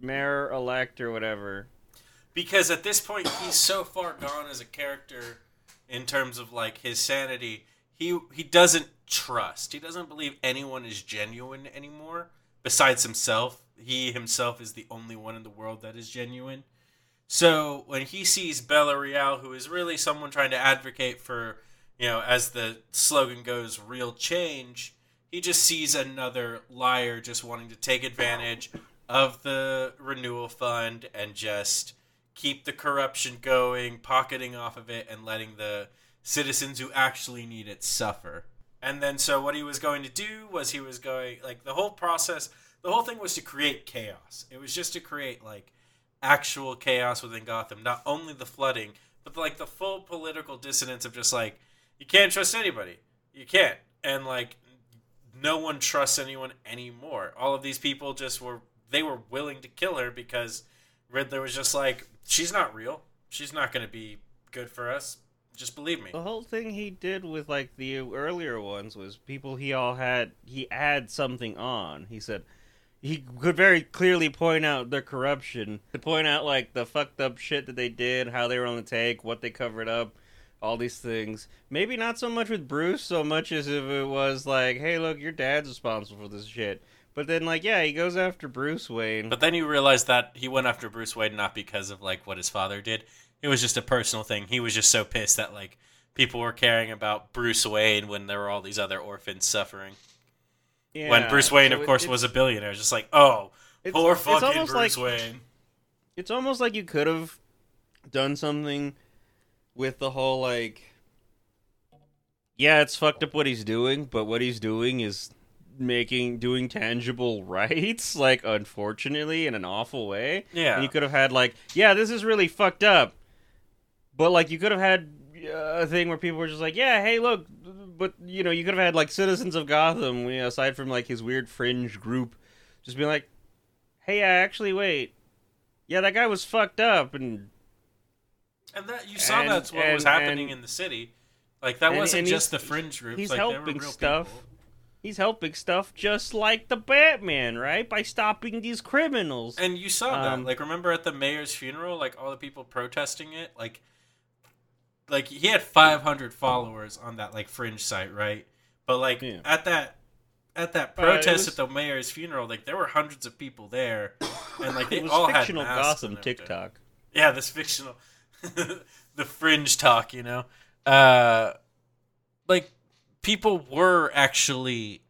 mayor elect or whatever. because at this point he's so far gone as a character in terms of like his sanity he he doesn't trust. He doesn't believe anyone is genuine anymore besides himself. He himself is the only one in the world that is genuine. So when he sees Bella Real who is really someone trying to advocate for you know as the slogan goes real change he just sees another liar just wanting to take advantage of the renewal fund and just keep the corruption going, pocketing off of it, and letting the citizens who actually need it suffer. And then, so what he was going to do was he was going, like, the whole process, the whole thing was to create chaos. It was just to create, like, actual chaos within Gotham. Not only the flooding, but, like, the full political dissonance of just, like, you can't trust anybody. You can't. And, like, no one trusts anyone anymore. All of these people just were, they were willing to kill her because Riddler was just like, she's not real. She's not going to be good for us. Just believe me. The whole thing he did with like the earlier ones was people he all had he had something on. He said he could very clearly point out their corruption, to point out like the fucked up shit that they did, how they were on the take, what they covered up, all these things. Maybe not so much with Bruce, so much as if it was like, hey, look, your dad's responsible for this shit. But then, like, yeah, he goes after Bruce Wayne. But then you realize that he went after Bruce Wayne not because of like what his father did. It was just a personal thing. He was just so pissed that like people were caring about Bruce Wayne when there were all these other orphans suffering. yeah, when Bruce Wayne, so of course, was a billionaire. Just like, oh, poor fucking Bruce like- Wayne. it's almost like you could have done something with the whole like yeah it's fucked up what he's doing but what he's doing is making doing tangible rights like unfortunately in an awful way Yeah. and you could have had like yeah this is really fucked up but like you could have had uh, a thing where people were just like yeah hey look but you know you could have had like citizens of gotham you know, aside from like his weird fringe group just being like hey yeah, actually wait yeah that guy was fucked up and And that you saw And- that's what was happening and- in the city. Like that and- wasn't and just the fringe groups. he's like, they were helping real stuff. people. he's helping stuff just like the batman right by stopping these criminals And you saw Um, that. Like remember at the mayor's funeral, like all the people protesting it, like like he had 500 followers on that like fringe site, right? But like Yeah. at that at that Uh, protest was- at the mayor's funeral, like there were hundreds of people there, and like they it was all fictional had masks gotham and tiktok Yeah, this fictional, the fringe talk, you know, uh, like people were actually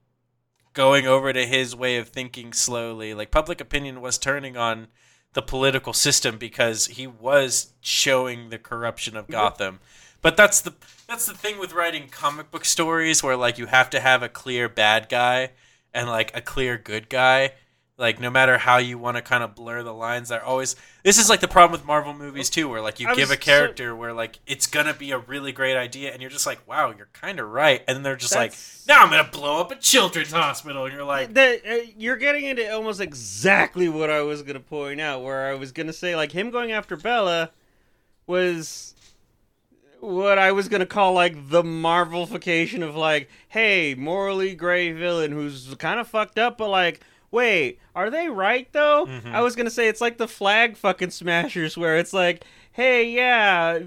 going over to his way of thinking slowly. Like public opinion was turning on the political system because he was showing the corruption of Gotham. But that's the that's the thing with writing comic book stories where like you have to have a clear bad guy and like a clear good guy. Like no matter how you want to kind of blur the lines, they're always. This is like the problem with Marvel movies too, where like you I give was a character where like it's gonna be a really great idea, and you're just like, wow, you're kind of right, and then they're just That's- like, now I'm gonna blow up a children's hospital, and you're like, that uh, you're getting into almost exactly what I was gonna point out. Where I was gonna say, like him going after Bella was what I was gonna call like the Marvelification of like, hey, morally gray villain who's kind of fucked up, but like. Wait, are they right though? Mhm. I was gonna say it's like the flag fucking smashers, where it's like, hey, yeah,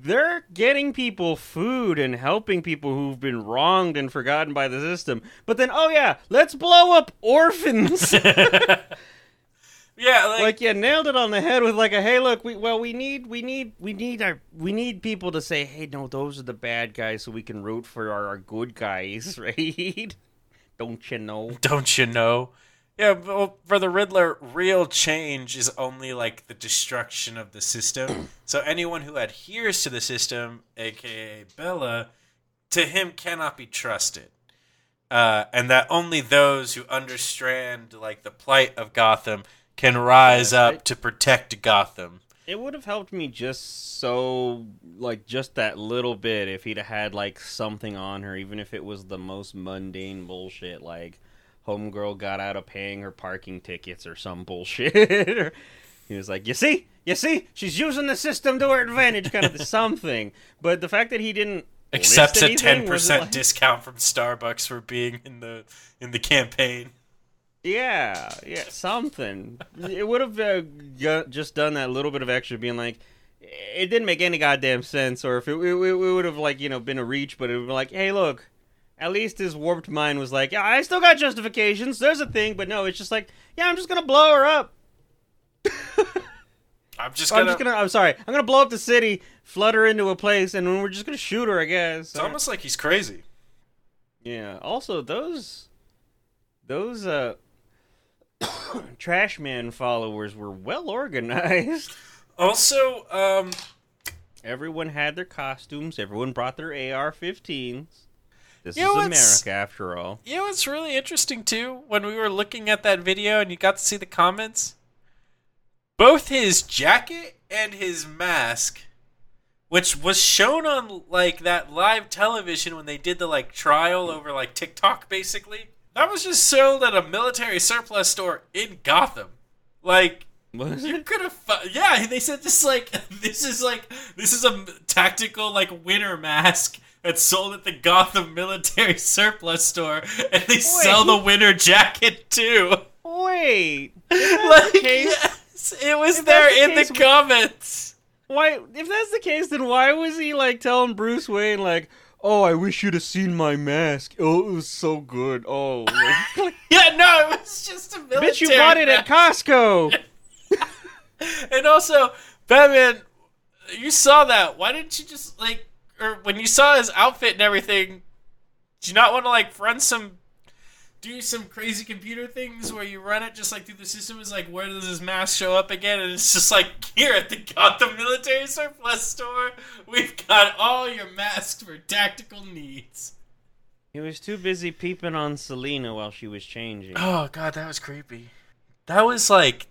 they're getting people food and helping people who've been wronged and forgotten by the system. But then, oh yeah, let's blow up orphans. yeah, like, like you nailed it on the head with like a hey look we well we need we need we need our we need people to say hey no those are the bad guys so we can root for our, our good guys right don't you know don't you know? Yeah, well, for the Riddler, real change is only like the destruction of the system. so anyone who adheres to the system, aka Bella, to him cannot be trusted. Uh, and that only those who understand like the plight of Gotham can rise up to protect Gotham. it would have helped me just so like just that little bit if he'd had like something on her even if it was the most mundane bullshit like homegirl got out of paying her parking tickets or some bullshit he was like you see you see she's using the system to her advantage kind of something but the fact that he didn't accepts a ten percent like- discount from Starbucks for being in the in the campaign. Yeah, yeah, something. it would have uh, just done that little bit of extra, being like, it didn't make any goddamn sense, or if it, it, it would have like you know been a reach, but it would be like, hey, look, at least his warped mind was like, yeah, I still got justifications. There's a thing, but no, it's just like, yeah, I'm just gonna blow her up. I'm just I'm gonna. just gonna. I'm sorry. I'm gonna blow up the city, flood her into a place, and we're just gonna shoot her. I guess. It's almost like he's crazy. Yeah. Also, those those uh trash man followers were well organized. Also, um, Everyone had their costumes. Everyone brought their AR-15s. This You is America, after all. you know what's really interesting too? When we were looking at that video and you got to see the comments, both his jacket and his mask, which was shown on like that live television when they did the like trial over like TikTok, basically, that was just sold at a military surplus store in Gotham. Like You could have, fu- yeah. They said this like this is like this is a tactical like winter mask that's sold at the Gotham military surplus store, and they sell the winter jacket too. Wait. Like, case- yes, it was if there the in case, the comments. Why? If that's the case, then why was he like telling Bruce Wayne like, "Oh, I wish you'd have seen my mask. Oh, it was so good. Oh, like, Yeah, no, it was just a military. bitch, you bought it at. Costco." And also, Batman, you saw that. Why didn't you just like, or when you saw his outfit and everything, do you not want to like run some, do some crazy computer things where you run it just like through the system? Is like, where does his mask show up again? And it's just like here at the Gotham Military Surplus Store, we've got all your masks for tactical needs. He was too busy peeping on Selina while she was changing. Oh god, that was creepy. That was like,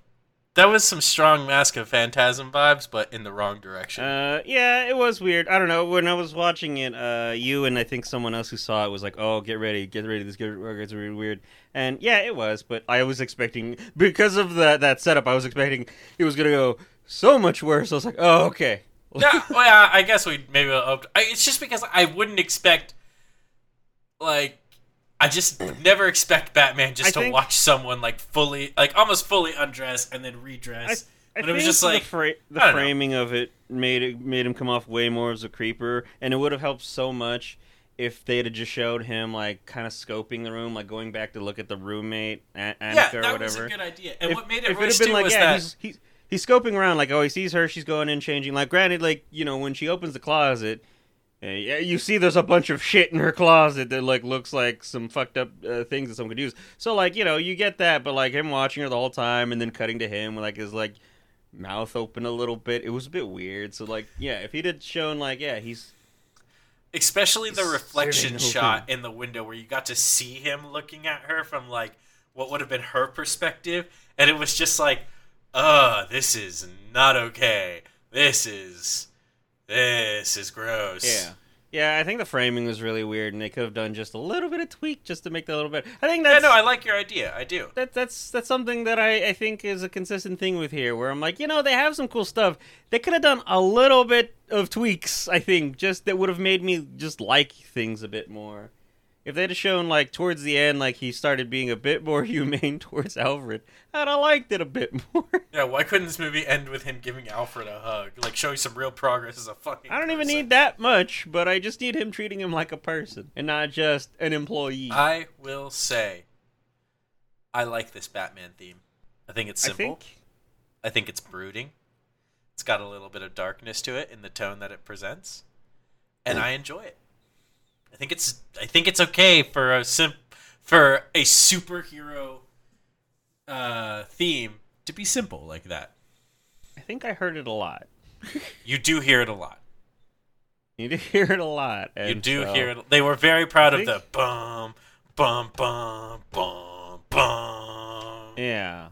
that was some strong Mask of Phantasm vibes, but in the wrong direction. Uh, yeah, it was weird. I don't know. When I was watching it, uh, you and I think someone else who saw it was like, "Oh, get ready, get ready. This get- gets really weird." And yeah, it was. But I was expecting because of that that setup, I was expecting it was gonna go so much worse. I was like, "Oh, okay." yeah, well, yeah, I guess we maybe. It's just because I wouldn't expect, like, I just never expect Batman just I to think- watch someone like fully, like almost fully undress and then redress. I but it was just the, like, fra- the I don't know. framing of it made it made him come off way more as a creeper, and it would have helped so much if they had just showed him like kind of scoping the room, like going back to look at the roommate, a- Annika yeah, or that whatever. was a good idea. And if, what made it if worse had been like, was yeah, that he's, he's he's scoping around, like oh, he sees her, she's going in, changing. Like, granted, like you know, when she opens the closet, yeah, you see there's a bunch of shit in her closet that like looks like some fucked up uh, things that someone could use. So like you know, you get that, but like him watching her the whole time and then cutting to him with like his like mouth open a little bit, it was a bit weird. So like yeah, if he'd had shown like yeah, he's especially the reflection shot in the window where you got to see him looking at her from like what would have been her perspective and it was just like uh this is not okay this is this is gross yeah. Yeah, I think the framing was really weird, and they could have done just a little bit of tweak just to make that a little bit. I think yeah that's no i like your idea i do that that's that's something that I, I think is a consistent thing with here where I'm like, you know, they have some cool stuff. They could have done a little bit of tweaks, I think, just that would have made me just like things a bit more. If they'd have shown like towards the end like he started being a bit more humane towards Alfred, I'd have liked it a bit more. yeah why couldn't this movie end with him giving alfred a hug like showing some real progress as a fucking I don't even need that much, but I just need him treating him like a person and not just an employee. i will say i like this batman theme i think it's I simple think I think it's brooding. It's got a little bit of darkness to it in the tone that it presents, and I enjoy it. I think it's I think it's okay for a sim- for a superhero uh, theme to be simple like that. I think I heard it a lot. You do hear it a lot. You do hear it a lot. You do so- hear it. They were very proud of the bum bum bum bum bum. Yeah.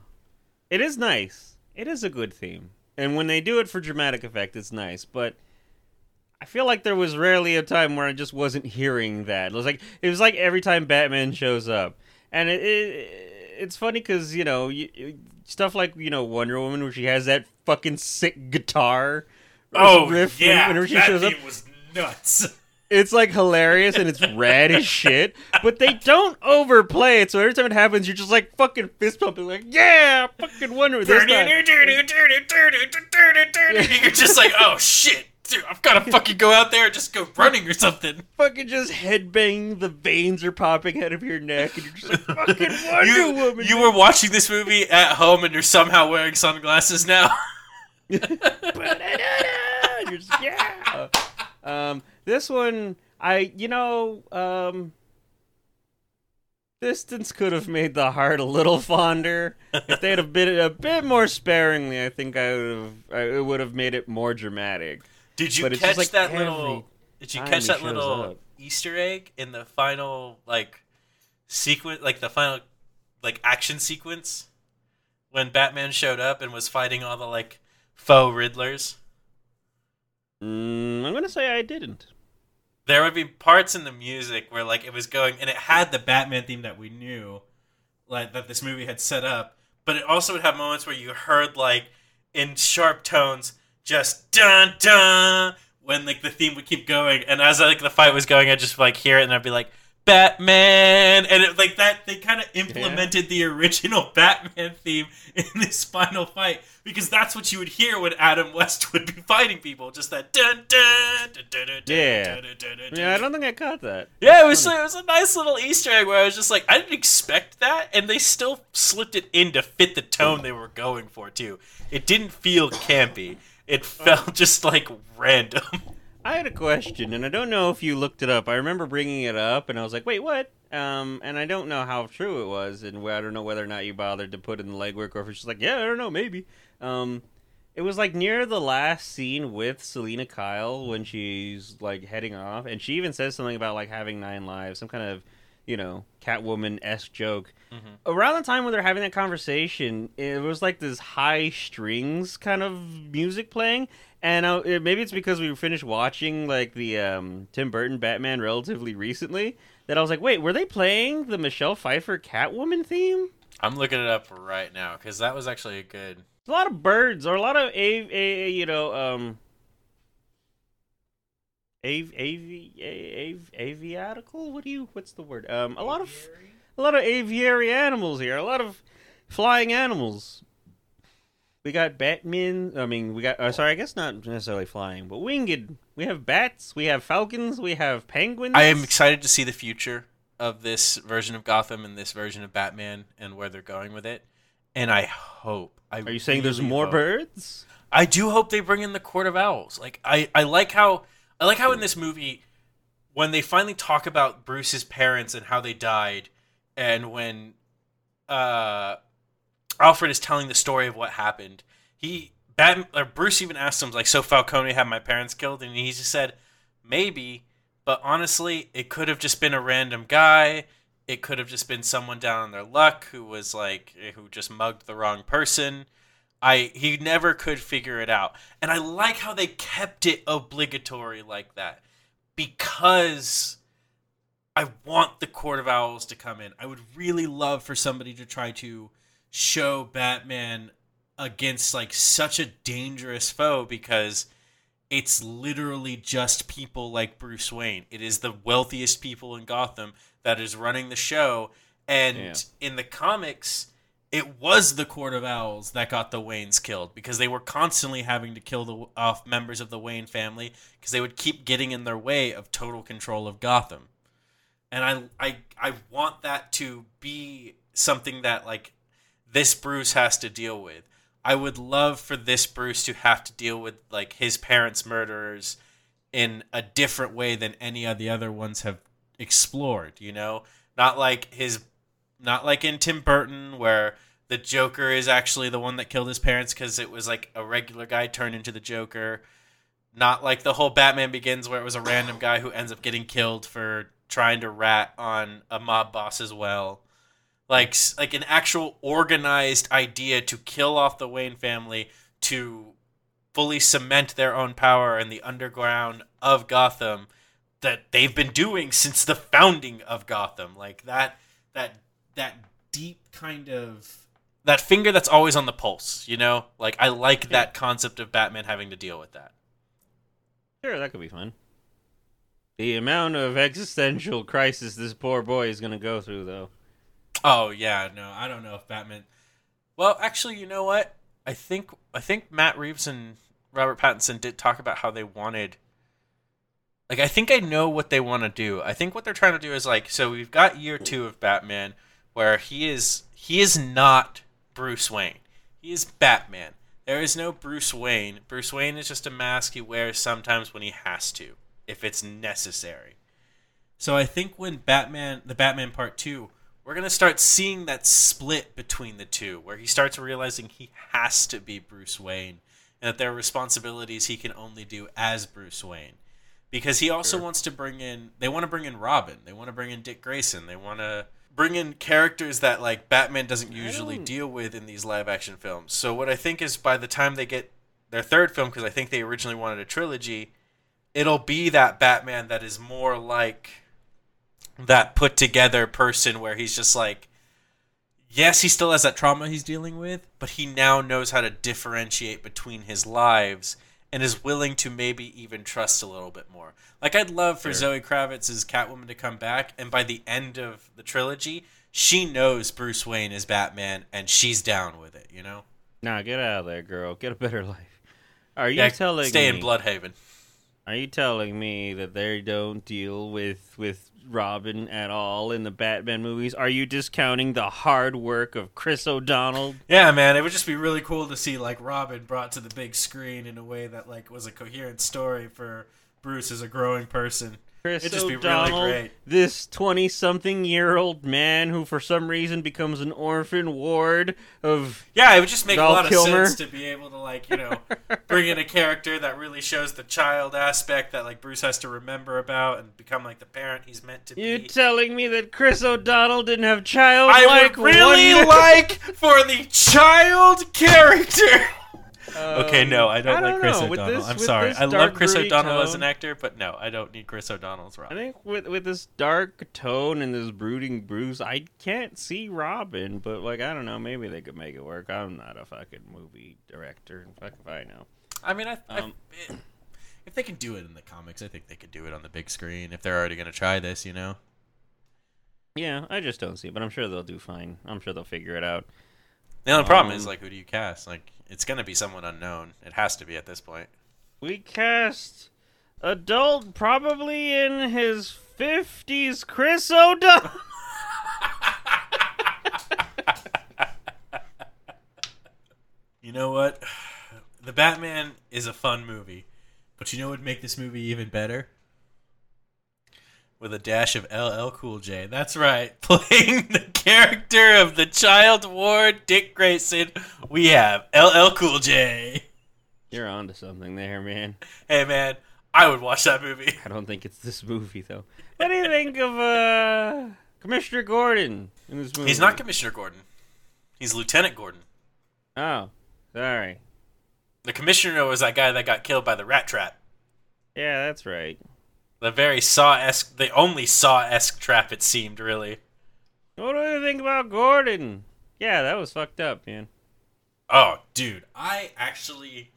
It is nice. It is a good theme. And when they do it for dramatic effect, it's nice. But I feel like there was rarely a time where I just wasn't hearing that. It was like it was like every time Batman shows up, and it, it it's funny because you know you, stuff like you know Wonder Woman where she has that fucking sick guitar. Oh riff when- yeah, whenever she that shows up. was nuts. it's like hilarious and it's rad as shit, but they don't overplay it. So every time it happens, you're just like fucking fist pumping, like yeah, fucking Wonder Woman. You're just like, oh shit, dude, I've got to fucking go out there and just go running or something. fucking just headbang, the veins are popping out of your neck, and you're just like fucking Wonder You, Woman. you were watching this movie at home and you're somehow wearing sunglasses now. You're just, yeah. Um, this one, I you know, um, distance could have made the heart a little fonder if they'd have been a bit more sparingly. I think I would have. I, it would have made it more dramatic. Did you catch like that little? Did you catch that little up. Easter egg in the final like sequence, like the final like action sequence when Batman showed up and was fighting all the like faux Riddlers? Mm, I'm gonna say I didn't. There would be parts in the music where like it was going, and it had the Batman theme that we knew, like that this movie had set up. But it also would have moments where you heard like in sharp tones, just dun dun when like the theme would keep going, and as like the fight was going, I'd just like hear it, and I'd be like Batman, and it, like that they kind of implemented the original Batman theme in this final fight because that's what you would hear when Adam West would be fighting people, just that dun dun dun dun dun Yeah. dun dun dun dun. Yeah, I don't think I caught that. Yeah, it was it was a nice little Easter egg where I was just like, I didn't expect that, and they still slipped it in to fit the tone they were going for too. It didn't feel campy. It felt just like random. I had a question, and I don't know if you looked it up. I remember bringing it up, and I was like, "Wait, what?" Um, and I don't know how true it was, and I don't know whether or not you bothered to put in the legwork, or if it's just like, "Yeah, I don't know, maybe." Um, it was like near the last scene with Selina Kyle when she's like heading off, and she even says something about like having nine lives, some kind of, you know, Catwoman esque joke. Around the time when they're having that conversation, it was like this high strings kind of music playing, and uh, it- maybe it's because we finished watching like the um, Tim Burton Batman relatively recently that I was like, wait, were they playing the Michelle Pfeiffer Catwoman theme? I'm looking it up right now because that was actually a good. a lot of birds or a lot of a, a you know um av av av aviatical? What do you what's the word? Um a lot of a lot of aviary animals here. A lot of flying animals. We got batmen i mean we got uh, sorry i guess not necessarily flying but winged. We have bats we have falcons we have penguins. I am excited to see the future of this version of Gotham and this version of Batman and where they're going with it. And I hope. I are you saying there's more hope- birds? I do hope they bring in the Court of Owls. Like I, I like how I like how in this movie when they finally talk about Bruce's parents and how they died, and when uh, Alfred is telling the story of what happened, he or Bruce even asked him like, "So Falcone had my parents killed?" And he just said, "Maybe, but honestly, it could have just been a random guy." It could have just been someone down on their luck who was like who just mugged the wrong person. I he never could figure it out. And I like how they kept it obligatory like that because I want the Court of Owls to come in. I would really love for somebody to try to show Batman against like such a dangerous foe because it's literally just people like Bruce Wayne. It is the wealthiest people in Gotham that is running the show and Yeah. in the comics it was the Court of Owls that got the Waynes killed because they were constantly having to kill the off members of the Wayne family because they would keep getting in their way of total control of Gotham. And I I I want that to be something that like this Bruce has to deal with. I would love for this Bruce to have to deal with like his parents' murderers in a different way than any of the other ones have explored, you know? Not like his not like in Tim Burton where the Joker is actually the one that killed his parents cuz it was like a regular guy turned into the Joker. Not like the whole Batman Begins where it was a random guy who ends up getting killed for trying to rat on a mob boss as well like like an actual organized idea to kill off the Wayne family to fully cement their own power in the underground of Gotham that they've been doing since the founding of Gotham like that that that deep kind of that finger that's always on the pulse you know like I like that concept of Batman having to deal with that Sure, that could be fun. The amount of existential crisis this poor boy is going to go through, though. Oh yeah, no, I don't know if Batman. Well, actually, you know what? I think I think Matt Reeves and Robert Pattinson did talk about how they wanted. Like, I think I know what they want to do. I think what they're trying to do is like, so we've got year two of Batman, where he is he is not Bruce Wayne. He is Batman. There is no Bruce Wayne. Bruce Wayne is just a mask he wears sometimes when he has to, if it's necessary. So I think when Batman, the Batman Part Two, we're gonna start seeing that split between the two, where he starts realizing he has to be Bruce Wayne, and that there are responsibilities he can only do as Bruce Wayne. Because he also Sure. wants to bring in, they want to bring in Robin, they want to bring in Dick Grayson, they want to bring in characters that like Batman doesn't usually don't- deal with in these live action films. So what I think is by the time they get their third film, because I think they originally wanted a trilogy, it'll be that Batman that is more like that put together person where he's just like yes he still has that trauma he's dealing with but he now knows how to differentiate between his lives and is willing to maybe even trust a little bit more like i'd love for Sure. zoe kravitz's catwoman to come back and by the end of the trilogy she knows bruce wayne is batman and she's down with it you know Nah, get out of there, girl. Get a better life. Are you Yeah, telling stay me? in Blüdhaven Are you telling me that they don't deal with with Robin at all in the Batman movies? Are you discounting the hard work of Chris O'Donnell? Yeah, man, it would just be really cool to see like Robin brought to the big screen in a way that like was a coherent story for Bruce as a growing person. Chris It'd just be really O'Donnell, great. this twenty-something-year-old man who, for some reason, becomes an orphan ward of Yeah, it would just make Val a lot Kilmer. of sense to be able to like, you know, bring in a character that really shows the child aspect that like Bruce has to remember about and become like the parent he's meant to be. You telling me that Chris O'Donnell didn't have child I would really wonder? like for the child character. Okay, Um, no, I don't, I like don't Chris know. O'Donnell. this- I'm sorry. I love Chris O'Donnell as an actor, but no, I don't need Chris O'Donnell's I Robin. I think with with this dark tone and this brooding Bruce, I can't see Robin, but like I don't know, maybe they could make it work. I'm not a fucking movie director. Fuck if I know. I mean, I, I- Um, if they can do it in the comics, I think they could do it on the big screen. If they're already going to try this, you know. Yeah, I just don't see it, but I'm sure they'll do fine. I'm sure they'll figure it out. The only problem is Um, like, who do you cast? Like, it's going to be someone unknown. It has to be at this point. We cast adult, probably in his fifties, Chris O'Donnell. You know what? The Batman is a fun movie, but you know what would make this movie even better? With a dash of LL Cool J. That's right. Playing the character of the child ward Dick Grayson, we have LL Cool J. You're onto something there, man. Hey man, I would watch that movie. I don't think it's this movie though. What do you think of uh Commissioner Gordon in this movie? He's not Commissioner Gordon. He's Lieutenant Gordon. Oh, sorry. The commissioner was that guy that got killed by the rat trap. Yeah, that's right. The very Saw esque, the only Saw esque trap it seemed, really. What do you think about Gordon? Yeah, that was fucked up, man. Oh, dude, I actually,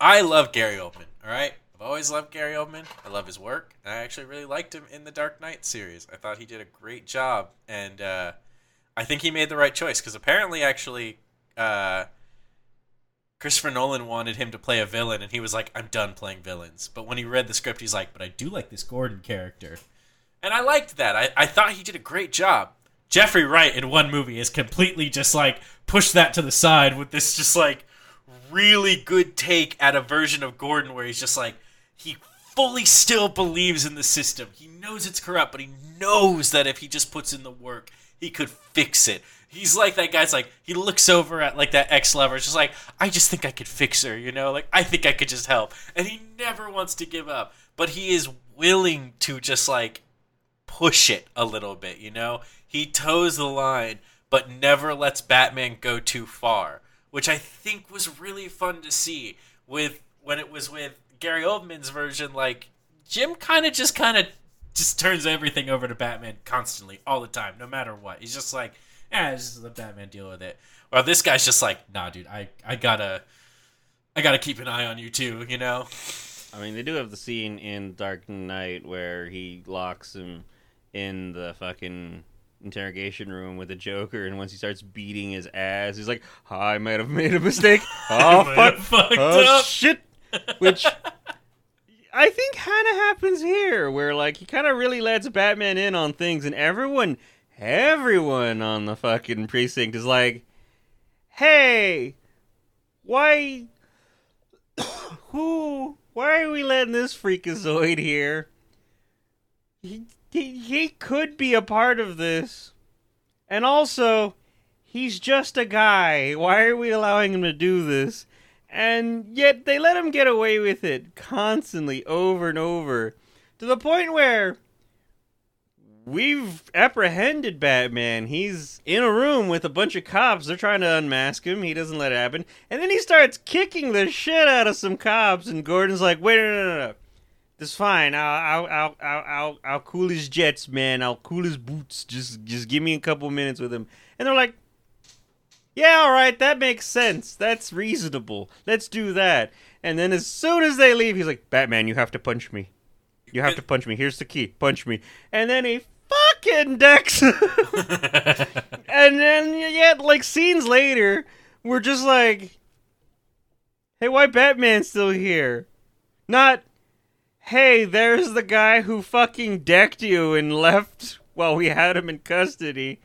I love Gary Oldman. All right, I've always loved Gary Oldman. I love his work, and I actually really liked him in the Dark Knight series. I thought he did a great job, and uh, I think he made the right choice because apparently, actually, uh, Christopher Nolan wanted him to play a villain, and he was like, "I'm done playing villains." But when he read the script, he's like, "But I do like this Gordon character," and I liked that. I, I thought he did a great job. Jeffrey Wright in one movie is completely just like pushed that to the side with this just like really good take at a version of Gordon where he's just like he fully still believes in the system. He knows it's corrupt, but he knows that if he just puts in the work, he could fix it. He's like that guy's like he looks over at like that ex lover, just like I just think I could fix her, you know, like I think I could just help, and he never wants to give up, but he is willing to just like push it a little bit, you know? He toes the line, but never lets Batman go too far, which I think was really fun to see with when it was with Gary Oldman's version like Jim kind of just kind of just turns everything over to Batman constantly all the time, no matter what. He's just like, "Yeah, just let Batman deal with it." Well, this guy's just like, "Nah, dude, I I got to I got to keep an eye on you too, you know?" I mean, they do have the scene in Dark Knight where he locks him in the fucking interrogation room with the Joker, and once he starts beating his ass, he's like, "I might have made a mistake. Oh fuck, fucked oh up." shit," which. I think kind of happens here, where like he kind of really lets Batman in on things, and everyone, everyone on the fucking precinct is like, "Hey, why who why are we letting this freakazoid here? He, he he could be a part of this. And also he's just a guy. Why are we allowing him to do this? And yet they let him get away with it constantly over and over. To the point where we've apprehended Batman. He's in a room with a bunch of cops. They're trying to unmask him. He doesn't let it happen. And then he starts kicking the shit out of some cops. And Gordon's like, wait, no, no, no. no. That's fine. I'll, I'll, I'll, I'll, I'll, I'll cool his jets, man. I'll cool his boots. Just, just give me a couple minutes with him. And they're like, yeah, all right, that makes sense. That's reasonable. Let's do that. And then as soon as they leave, he's like, Batman, you have to punch me. You have to punch me. Here's the key. Punch me. And then he fucking decks. and then yet, like scenes later, we're just like, "Hey, why Batman's still here?" Not, "Hey, there's the guy who fucking decked you and left while we had him in custody."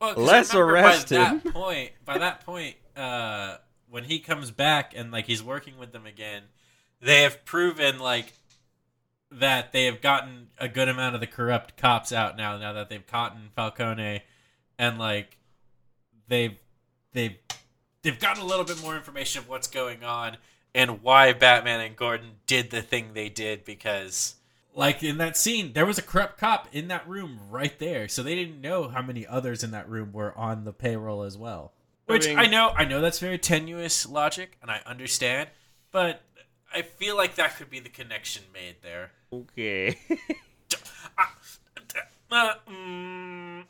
Well, 'cause Let's arrest by. That point, by that point, uh, when he comes back and like he's working with them again, they have proven like that they have gotten a good amount of the corrupt cops out now. Now that they've caught Falcone, and like they've they've they've gotten a little bit more information of what's going on and why Batman and Gordon did the thing they did because like in that scene there was a corrupt cop in that room right there so they didn't know how many others in that room were on the payroll as well I which mean- I know I know that's very tenuous logic and I understand but I feel like that could be the connection made there Okay. uh, mm,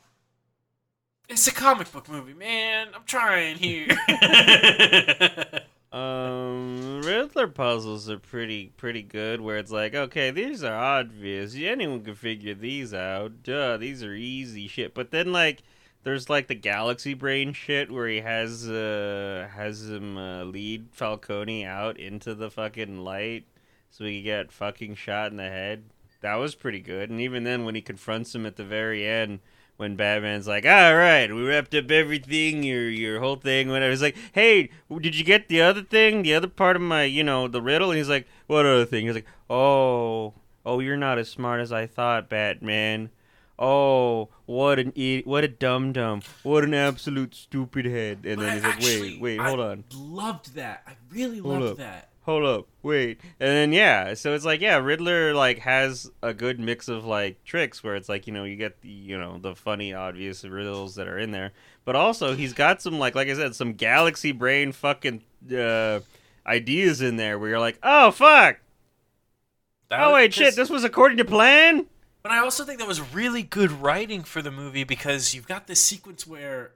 it's a comic book movie man I'm trying here Um, Riddler puzzles are pretty pretty good. Where it's like, okay, these are obvious. Anyone can figure these out. Duh, these are easy shit. But then like, there's like the Galaxy Brain shit where he has uh has him uh, lead Falcone out into the fucking light so he get fucking shot in the head. That was pretty good. And even then, when he confronts him at the very end, when Batman's like, "All right, we wrapped up everything, your your whole thing, whatever." He's like, "Hey, did you get the other thing, the other part of my, you know, the riddle?" And he's like, "What other thing?" He's like, "Oh, oh, you're not as smart as I thought, Batman. Oh, what an idiot, what a dum dum, what an absolute stupid head." And then I he's like, actually- "Wait, wait, I hold on." loved that. I really Hold loved up. that. Hold up, wait, and then yeah, so it's like yeah, Riddler like has a good mix of like tricks where it's like you know you get the you know the funny obvious riddles that are in there, but also he's got some like like I said some galaxy brain fucking uh, ideas in there where you're like oh fuck. That oh was- wait shit this was according to plan But I also think that was really good writing for the movie because you've got this sequence where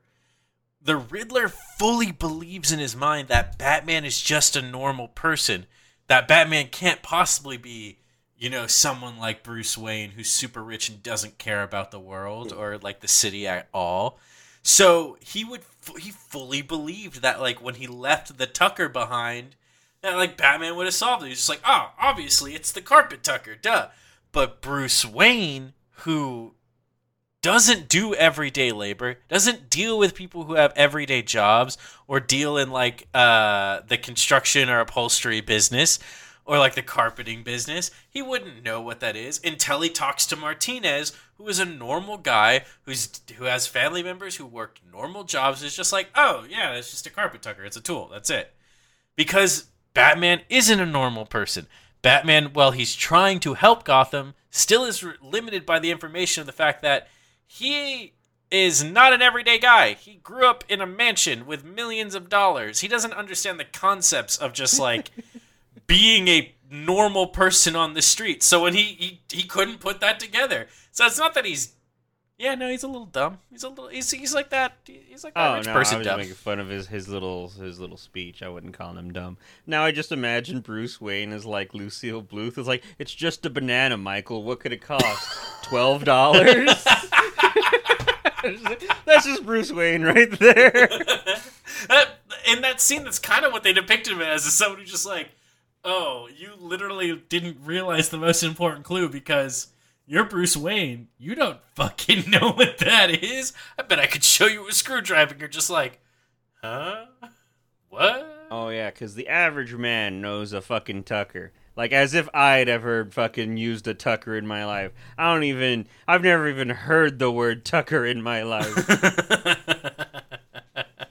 the Riddler fully believes in his mind that Batman is just a normal person. That Batman can't possibly be, you know, someone like Bruce Wayne who's super rich and doesn't care about the world or like the city at all. So he would he fully believed that like when he left the Tucker behind, that like Batman would have solved it. He's just like, oh, obviously it's the carpet Tucker, duh. But Bruce Wayne, who doesn't do everyday labor, doesn't deal with people who have everyday jobs or deal in like uh, the construction or upholstery business or like the carpeting business, he wouldn't know what that is until he talks to Martinez, who is a normal guy who's who has family members who work normal jobs. Is just like, oh yeah, it's just a carpet tucker. It's a tool. That's it. Because Batman isn't a normal person. Batman, while he's trying to help Gotham, still is limited by the information of the fact that he is not an everyday guy. He grew up in a mansion with millions of dollars. He doesn't understand the concepts of just like being a normal person on the street. So when he, he he couldn't put that together. So it's not that he's Yeah, no, he's a little dumb. He's a little. He's, he's like that. He's like that Oh rich no, person I was dumb. making fun of his, his little his little speech. I wouldn't call him dumb. Now I just imagine Bruce Wayne as like Lucille Bluth. Is like it's just a banana, Michael. What could it cost? Twelve dollars. That's just Bruce Wayne right there. that, in that scene, that's kind of what they depicted him as, is someone who just like, oh, you literally didn't realize the most important clue because you're Bruce Wayne. You don't fucking know what that is. I bet I could show you a screwdriver. And you're just like, huh? What? Oh yeah, because the average man knows a fucking Tucker. Like as if I'd ever fucking used a Tucker in my life. I don't even. I've never even heard the word Tucker in my life.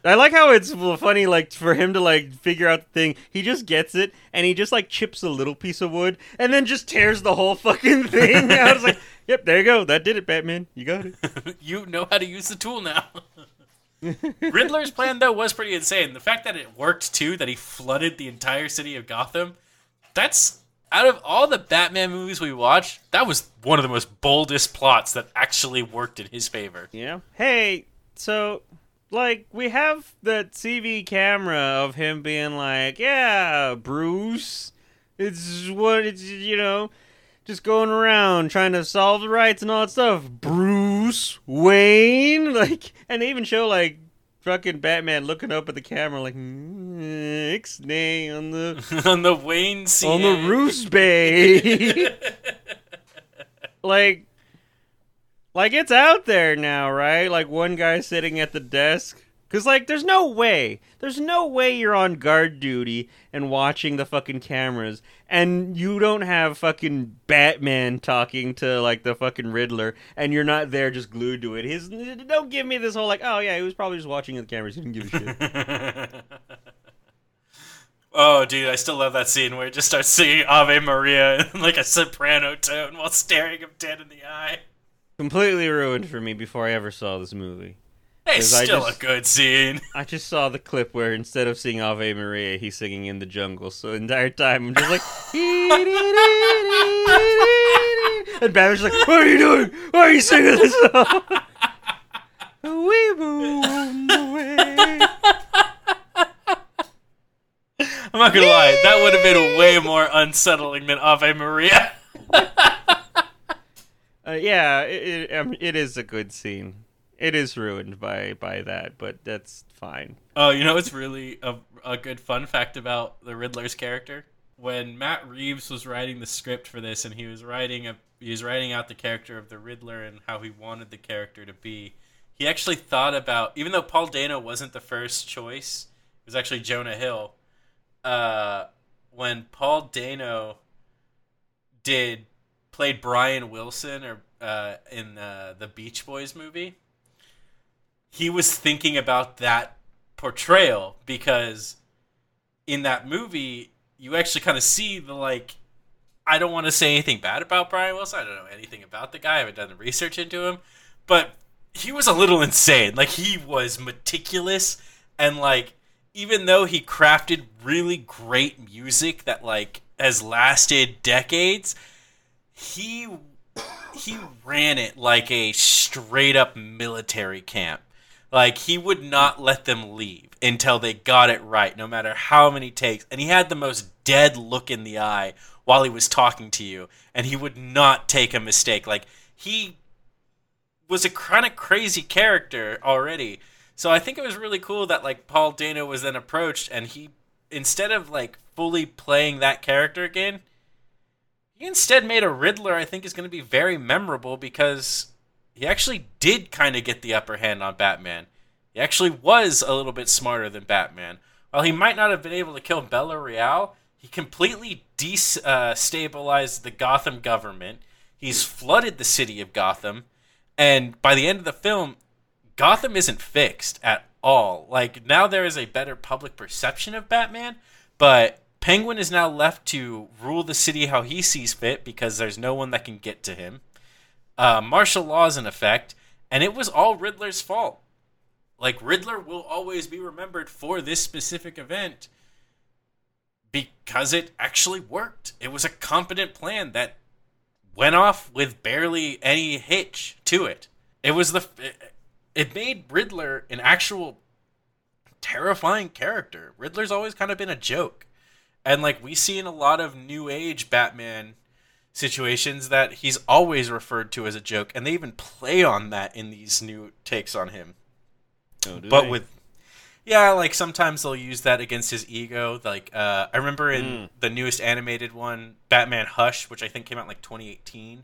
I like how it's funny, like for him to like figure out the thing. He just gets it, and he just like chips a little piece of wood, and then just tears the whole fucking thing. I was like, "Yep, there you go. That did it, Batman. You got it." you know how to use the tool now. Riddler's plan, though, was pretty insane. The fact that it worked too, that he flooded the entire city of Gotham, that's out of all the Batman movies we watched, that was one of the most boldest plots that actually worked in his favor. Yeah. Hey, so like we have that CV camera of him being like, "Yeah, Bruce, it's what it's you know, just going around trying to solve the rights and all that stuff." Bruce Wayne, like, and they even show like fucking Batman looking up at the camera like, "Ixnay on the on the Wayne scene. on the Roos Bay." like like it's out there now, right? Like one guy sitting at the desk. Cause like there's no way. There's no way you're on guard duty and watching the fucking cameras and you don't have fucking Batman talking to like the fucking Riddler and you're not there just glued to it. His don't give me this whole like, oh yeah, he was probably just watching the cameras, he didn't give a shit. oh, dude, I still love that scene where he just starts singing Ave Maria in like a soprano tone while staring him dead in the eye. Completely ruined for me before I ever saw this movie. Hey, 'Cause I still just- a good scene. I just saw the clip where instead of singing Ave Maria, he's singing in the jungle. So the entire time I'm just like, and Batman's like, "What are you doing? Why are you singing this song?" we the. I'm not gonna lie, that would have been way more unsettling than Ave Maria. Uh, yeah, it, it, it is a good scene. It is ruined by by that, but that's fine. Oh, you know it's really a, a good fun fact about the Riddler's character? When Matt Reeves was writing the script for this, and he was writing a he was writing out the character of the Riddler and how he wanted the character to be. He actually thought about, even though Paul Dano wasn't the first choice, it was actually Jonah Hill. Uh, when Paul Dano did played Brian Wilson or uh, in uh, the Beach Boys movie, he was thinking about that portrayal because in that movie you actually kind of see the like I don't want to say anything bad about Brian Wilson. I don't know anything about the guy. I haven't done the research into him, but he was a little insane. Like he was meticulous and like even though he crafted really great music that like has lasted decades, he he ran it like a straight up military camp. Like he would not let them leave until they got it right, no matter how many takes. And he had the most dead look in the eye while he was talking to you, and he would not take a mistake. Like he was a kind of crazy character already. So I think it was really cool that like Paul Dano was then approached and he instead of like fully playing that character again, he instead made a Riddler I think is going to be very memorable because he actually did kind of get the upper hand on Batman. He actually was a little bit smarter than Batman. While he might not have been able to kill Bella Reál, he completely destabilized uh, the Gotham government. He's flooded the city of Gotham, and by the end of the film, Gotham isn't fixed at all. Like now there is a better public perception of Batman, but Penguin is now left to rule the city how he sees fit because there's no one that can get to him. Uh, martial law is in effect, and it was all Riddler's fault. Like Riddler will always be remembered for this specific event because it actually worked. It was a competent plan that went off with barely any hitch to it. it was the it, it made Riddler an actual terrifying character. Riddler's always kind of been a joke. And like we see in a lot of new age Batman situations that he's always referred to as a joke and they even play on that in these new takes on him. Oh, but they? with yeah, like sometimes they'll use that against his ego. Like uh I remember in Mm. the newest animated one, Batman Hush, which I think came out in like 2018.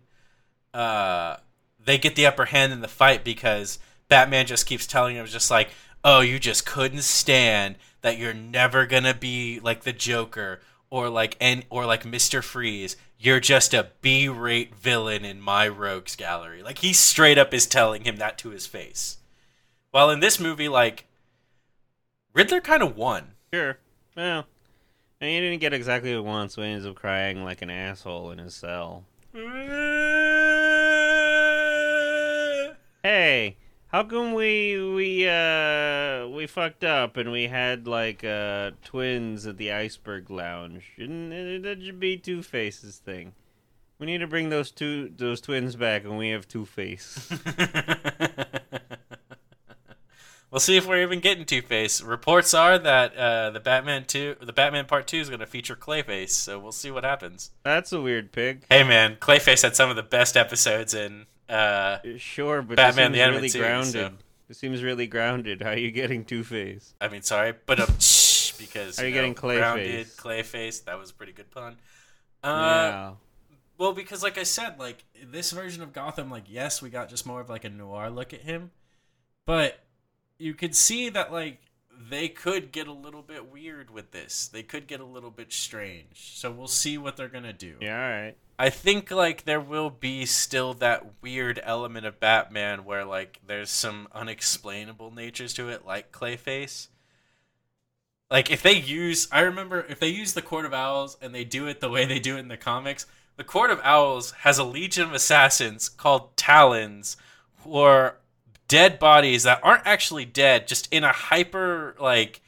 Uh they get the upper hand in the fight because Batman just keeps telling him just like, "Oh, you just couldn't stand that you're never to be like the Joker or like and or like Mr. Freeze. You're just a B-rate villain in my rogues gallery." Like he straight up is telling him that to his face. While in this movie like Riddler kind of won. Sure. Well, and he didn't get exactly what he wants, so he ends up crying like an asshole in his cell. Hey, how come we we uh we fucked up and we had like uh twins at the Iceberg Lounge? Shouldn't that should be Two Face's thing? We need to bring those two those twins back, and we have Two Face. we'll see if we're even getting Two Face. Reports are that uh, the Batman two, the Batman Part Two, is going to feature Clayface. So we'll see what happens. That's a weird pig. Hey man, Clayface had some of the best episodes in. Uh, Sure, but Batman the Animated really Series, grounded. so- It seems really grounded. How are you getting Two Face? I mean, sorry, but um, because Are you know, getting Clayface? Grounded Clayface. That was a pretty good pun. Uh, yeah. Well, because like I said, like this version of Gotham, like yes, we got just more of like a noir look at him, but you could see that like they could get a little bit weird with this. They could get a little bit strange. So we'll see what they're gonna do. Yeah. All right. I think like there will be still that weird element of Batman where like there's some unexplainable natures to it, like Clayface. Like if they use, I remember if they use the Court of Owls and they do it the way they do it in the comics, the Court of Owls has a legion of assassins called Talons, who are dead bodies that aren't actually dead, just in a hyper like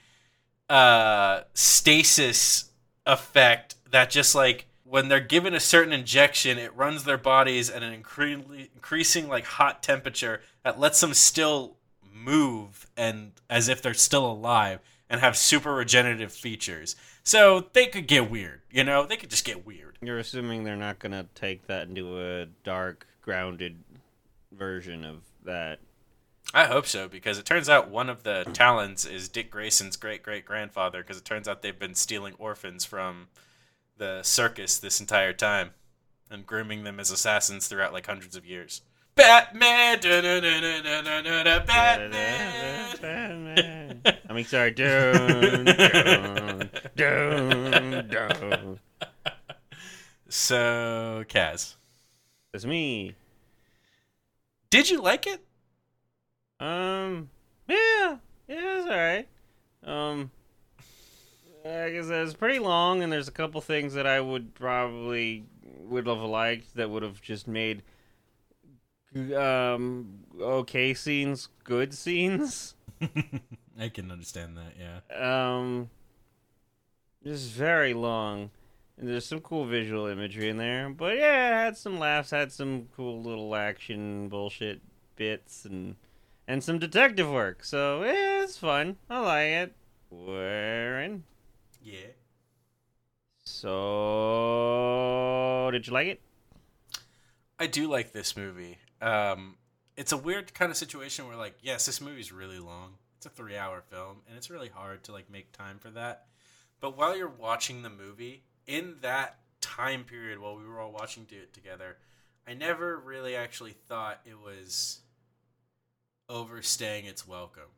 uh stasis effect that just like when they're given a certain injection, it runs their bodies at an incre- increasing like hot temperature that lets them still move and as if they're still alive and have super regenerative features. So they could get weird, you know? They could just get weird. You're assuming they're not gonna take that into a dark, grounded version of that. I hope so because it turns out one of the talons is Dick Grayson's great great grandfather because it turns out they've been stealing orphans from the circus this entire time and grooming them as assassins throughout like hundreds of years. Batman, Batman. Batman. I mean, sorry. Dun, dun, dun. So, Kaz, It's me. did you like it? Um. Yeah. Yeah. It's all right. Um. I guess it's pretty long, and there's a couple things that I would probably would have liked that would have just made um okay scenes good scenes. I can understand that. Yeah. Um, just very long, and there's some cool visual imagery in there. But yeah, it had some laughs, had some cool little action bullshit bits, and and some detective work. So yeah, it's fun. I like it. Warren. Yeah. So did you like it? I do like this movie. Um, it's a weird kind of situation where, like, yes, this movie's really long. It's a three-hour film, and it's really hard to like make time for that. But while you're watching the movie, in that time period while we were all watching it together, I never really actually thought it was overstaying its welcome.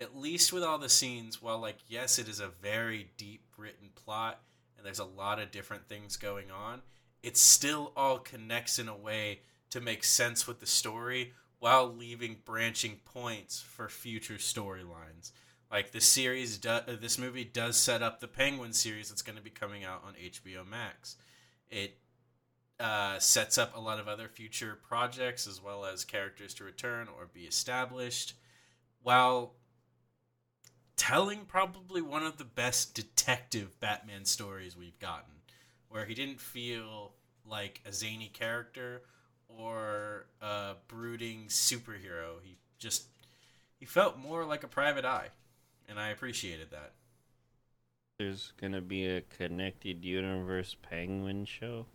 At least with all the scenes, while like yes, it is a very deep written plot and there's a lot of different things going on, it still all connects in a way to make sense with the story while leaving branching points for future storylines. Like the series, do, uh, this movie does set up the Penguin series that's going to be coming out on HBO Max. It uh, sets up a lot of other future projects as well as characters to return or be established, while telling probably one of the best detective Batman stories we've gotten, where he didn't feel like a zany character or a brooding superhero. He just he felt more like a private eye, and I appreciated that. There's gonna be a connected universe penguin show.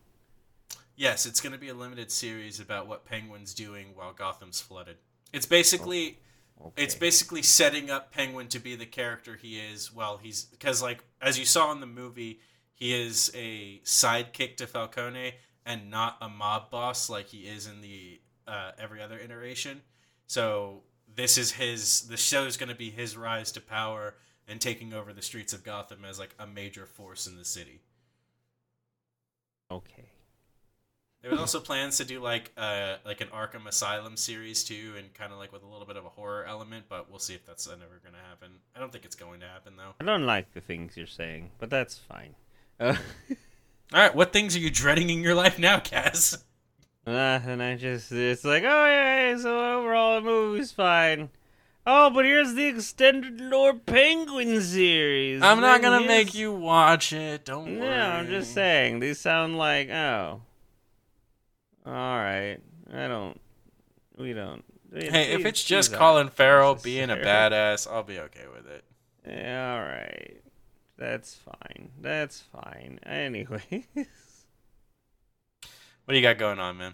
Yes, it's going to be a limited series about what Penguin's doing while Gotham's flooded. It's basically Okay. it's basically setting up Penguin to be the character he is while he's because like as you saw in the movie, he is a sidekick to Falcone and not a mob boss like he is in the uh, every other iteration. So this is his the show is going to be his rise to power and taking over the streets of Gotham as like a major force in the city. okay. There was also plans to do like uh like an Arkham Asylum series too, and kind of like with a little bit of a horror element. But we'll see if that's never going to happen. I don't think it's going to happen though. I don't like the things you're saying, but that's fine. Uh, All right, what things are you dreading in your life now, Kaz? uh, and I just it's like, oh yeah, so overall the movie's fine. Oh, but here's the extended lore penguin series. I'm not gonna here's- make you watch it. Don't No. I'm just saying these sound like oh. All right, I don't. We don't. Hey, if it's just Colin Farrell being a badass, I'll be okay with it. Yeah, all right. That's fine. That's fine. Anyway, What do you got going on, man?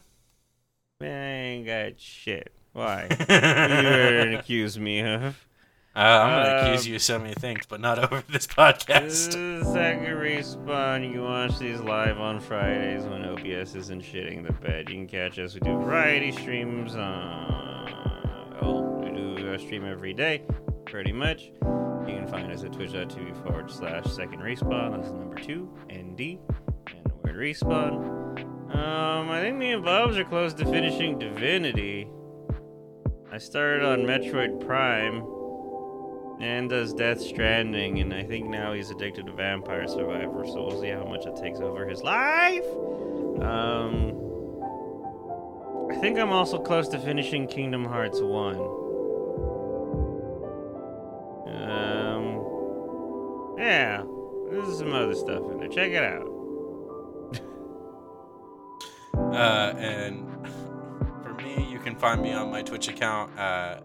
man, I ain't got shit. Why? you gonna accuse me of? I'm gonna Um, accuse you of so many things, but not over this podcast. Uh, Second respawn. You can watch these live on Fridays when OBS isn't shitting the bed. You can catch us. We do variety streams. On... Oh, we do a stream every day, pretty much. You can find us at twitch.tv forward slash second respawn. That's number two, ND, and the word respawn. Um, I think me and Bobs are close to finishing Divinity. I started on Metroid Prime. And does Death Stranding, and I think now he's addicted to Vampire Survivor, so we'll see how much it takes over his life. Um, I think I'm also close to finishing Kingdom Hearts 1. Um, yeah, there's some other stuff in there. Check it out. Uh, and for me, you can find me on my Twitch account at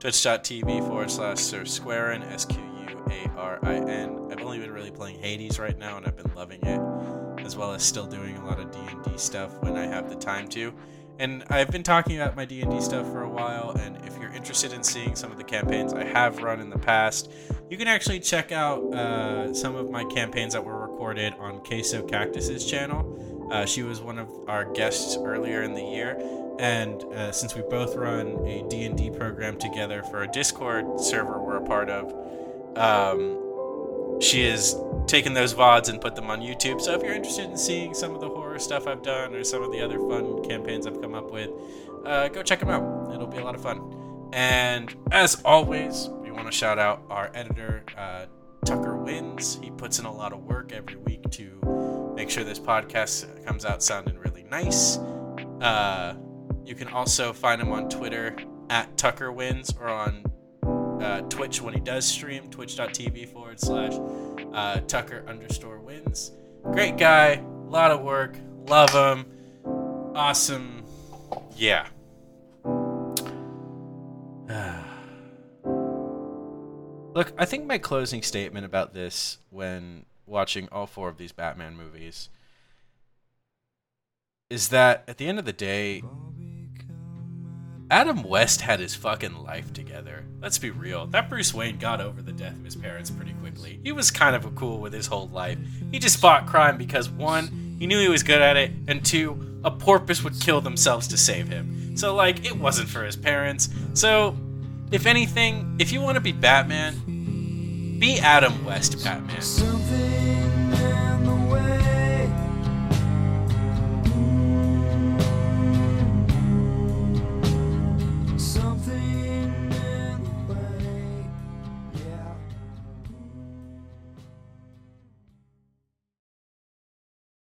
twitch.tv forward slash Sir Squarin, S Q U A R I N. I've only been really playing Hades right now, and I've been loving it, as well as still doing a lot of D&D stuff when I have the time to. And I've been talking about my D&D stuff for a while, and if you're interested in seeing some of the campaigns I have run in the past, you can actually check out uh, some of my campaigns that were recorded on Queso Cactus's channel. Uh, she was one of our guests earlier in the year, and uh, since we both run a D&D program together for a Discord server we're a part of, um, she has taken those VODs and put them on YouTube. So if you're interested in seeing some of the horror stuff I've done or some of the other fun campaigns I've come up with, uh, go check them out. It'll be a lot of fun. And as always, we want to shout out our editor, uh, Tucker Wins. He puts in a lot of work every week to make sure this podcast comes out sounding really nice. Uh, you can also find him on Twitter at Tucker Wins or on uh, Twitch when he does stream, twitch.tv forward slash uh, Tucker underscore wins. Great guy, a lot of work, love him, awesome. Yeah. Look, I think my closing statement about this when watching all four of these Batman movies is that at the end of the day, Adam West had his fucking life together. Let's be real. That Bruce Wayne got over the death of his parents pretty quickly. He was kind of cool with his whole life. He just fought crime because one, he knew he was good at it, and two, a porpoise would kill themselves to save him. So like, it wasn't for his parents. So, if anything, if you want to be Batman, be Adam West Batman.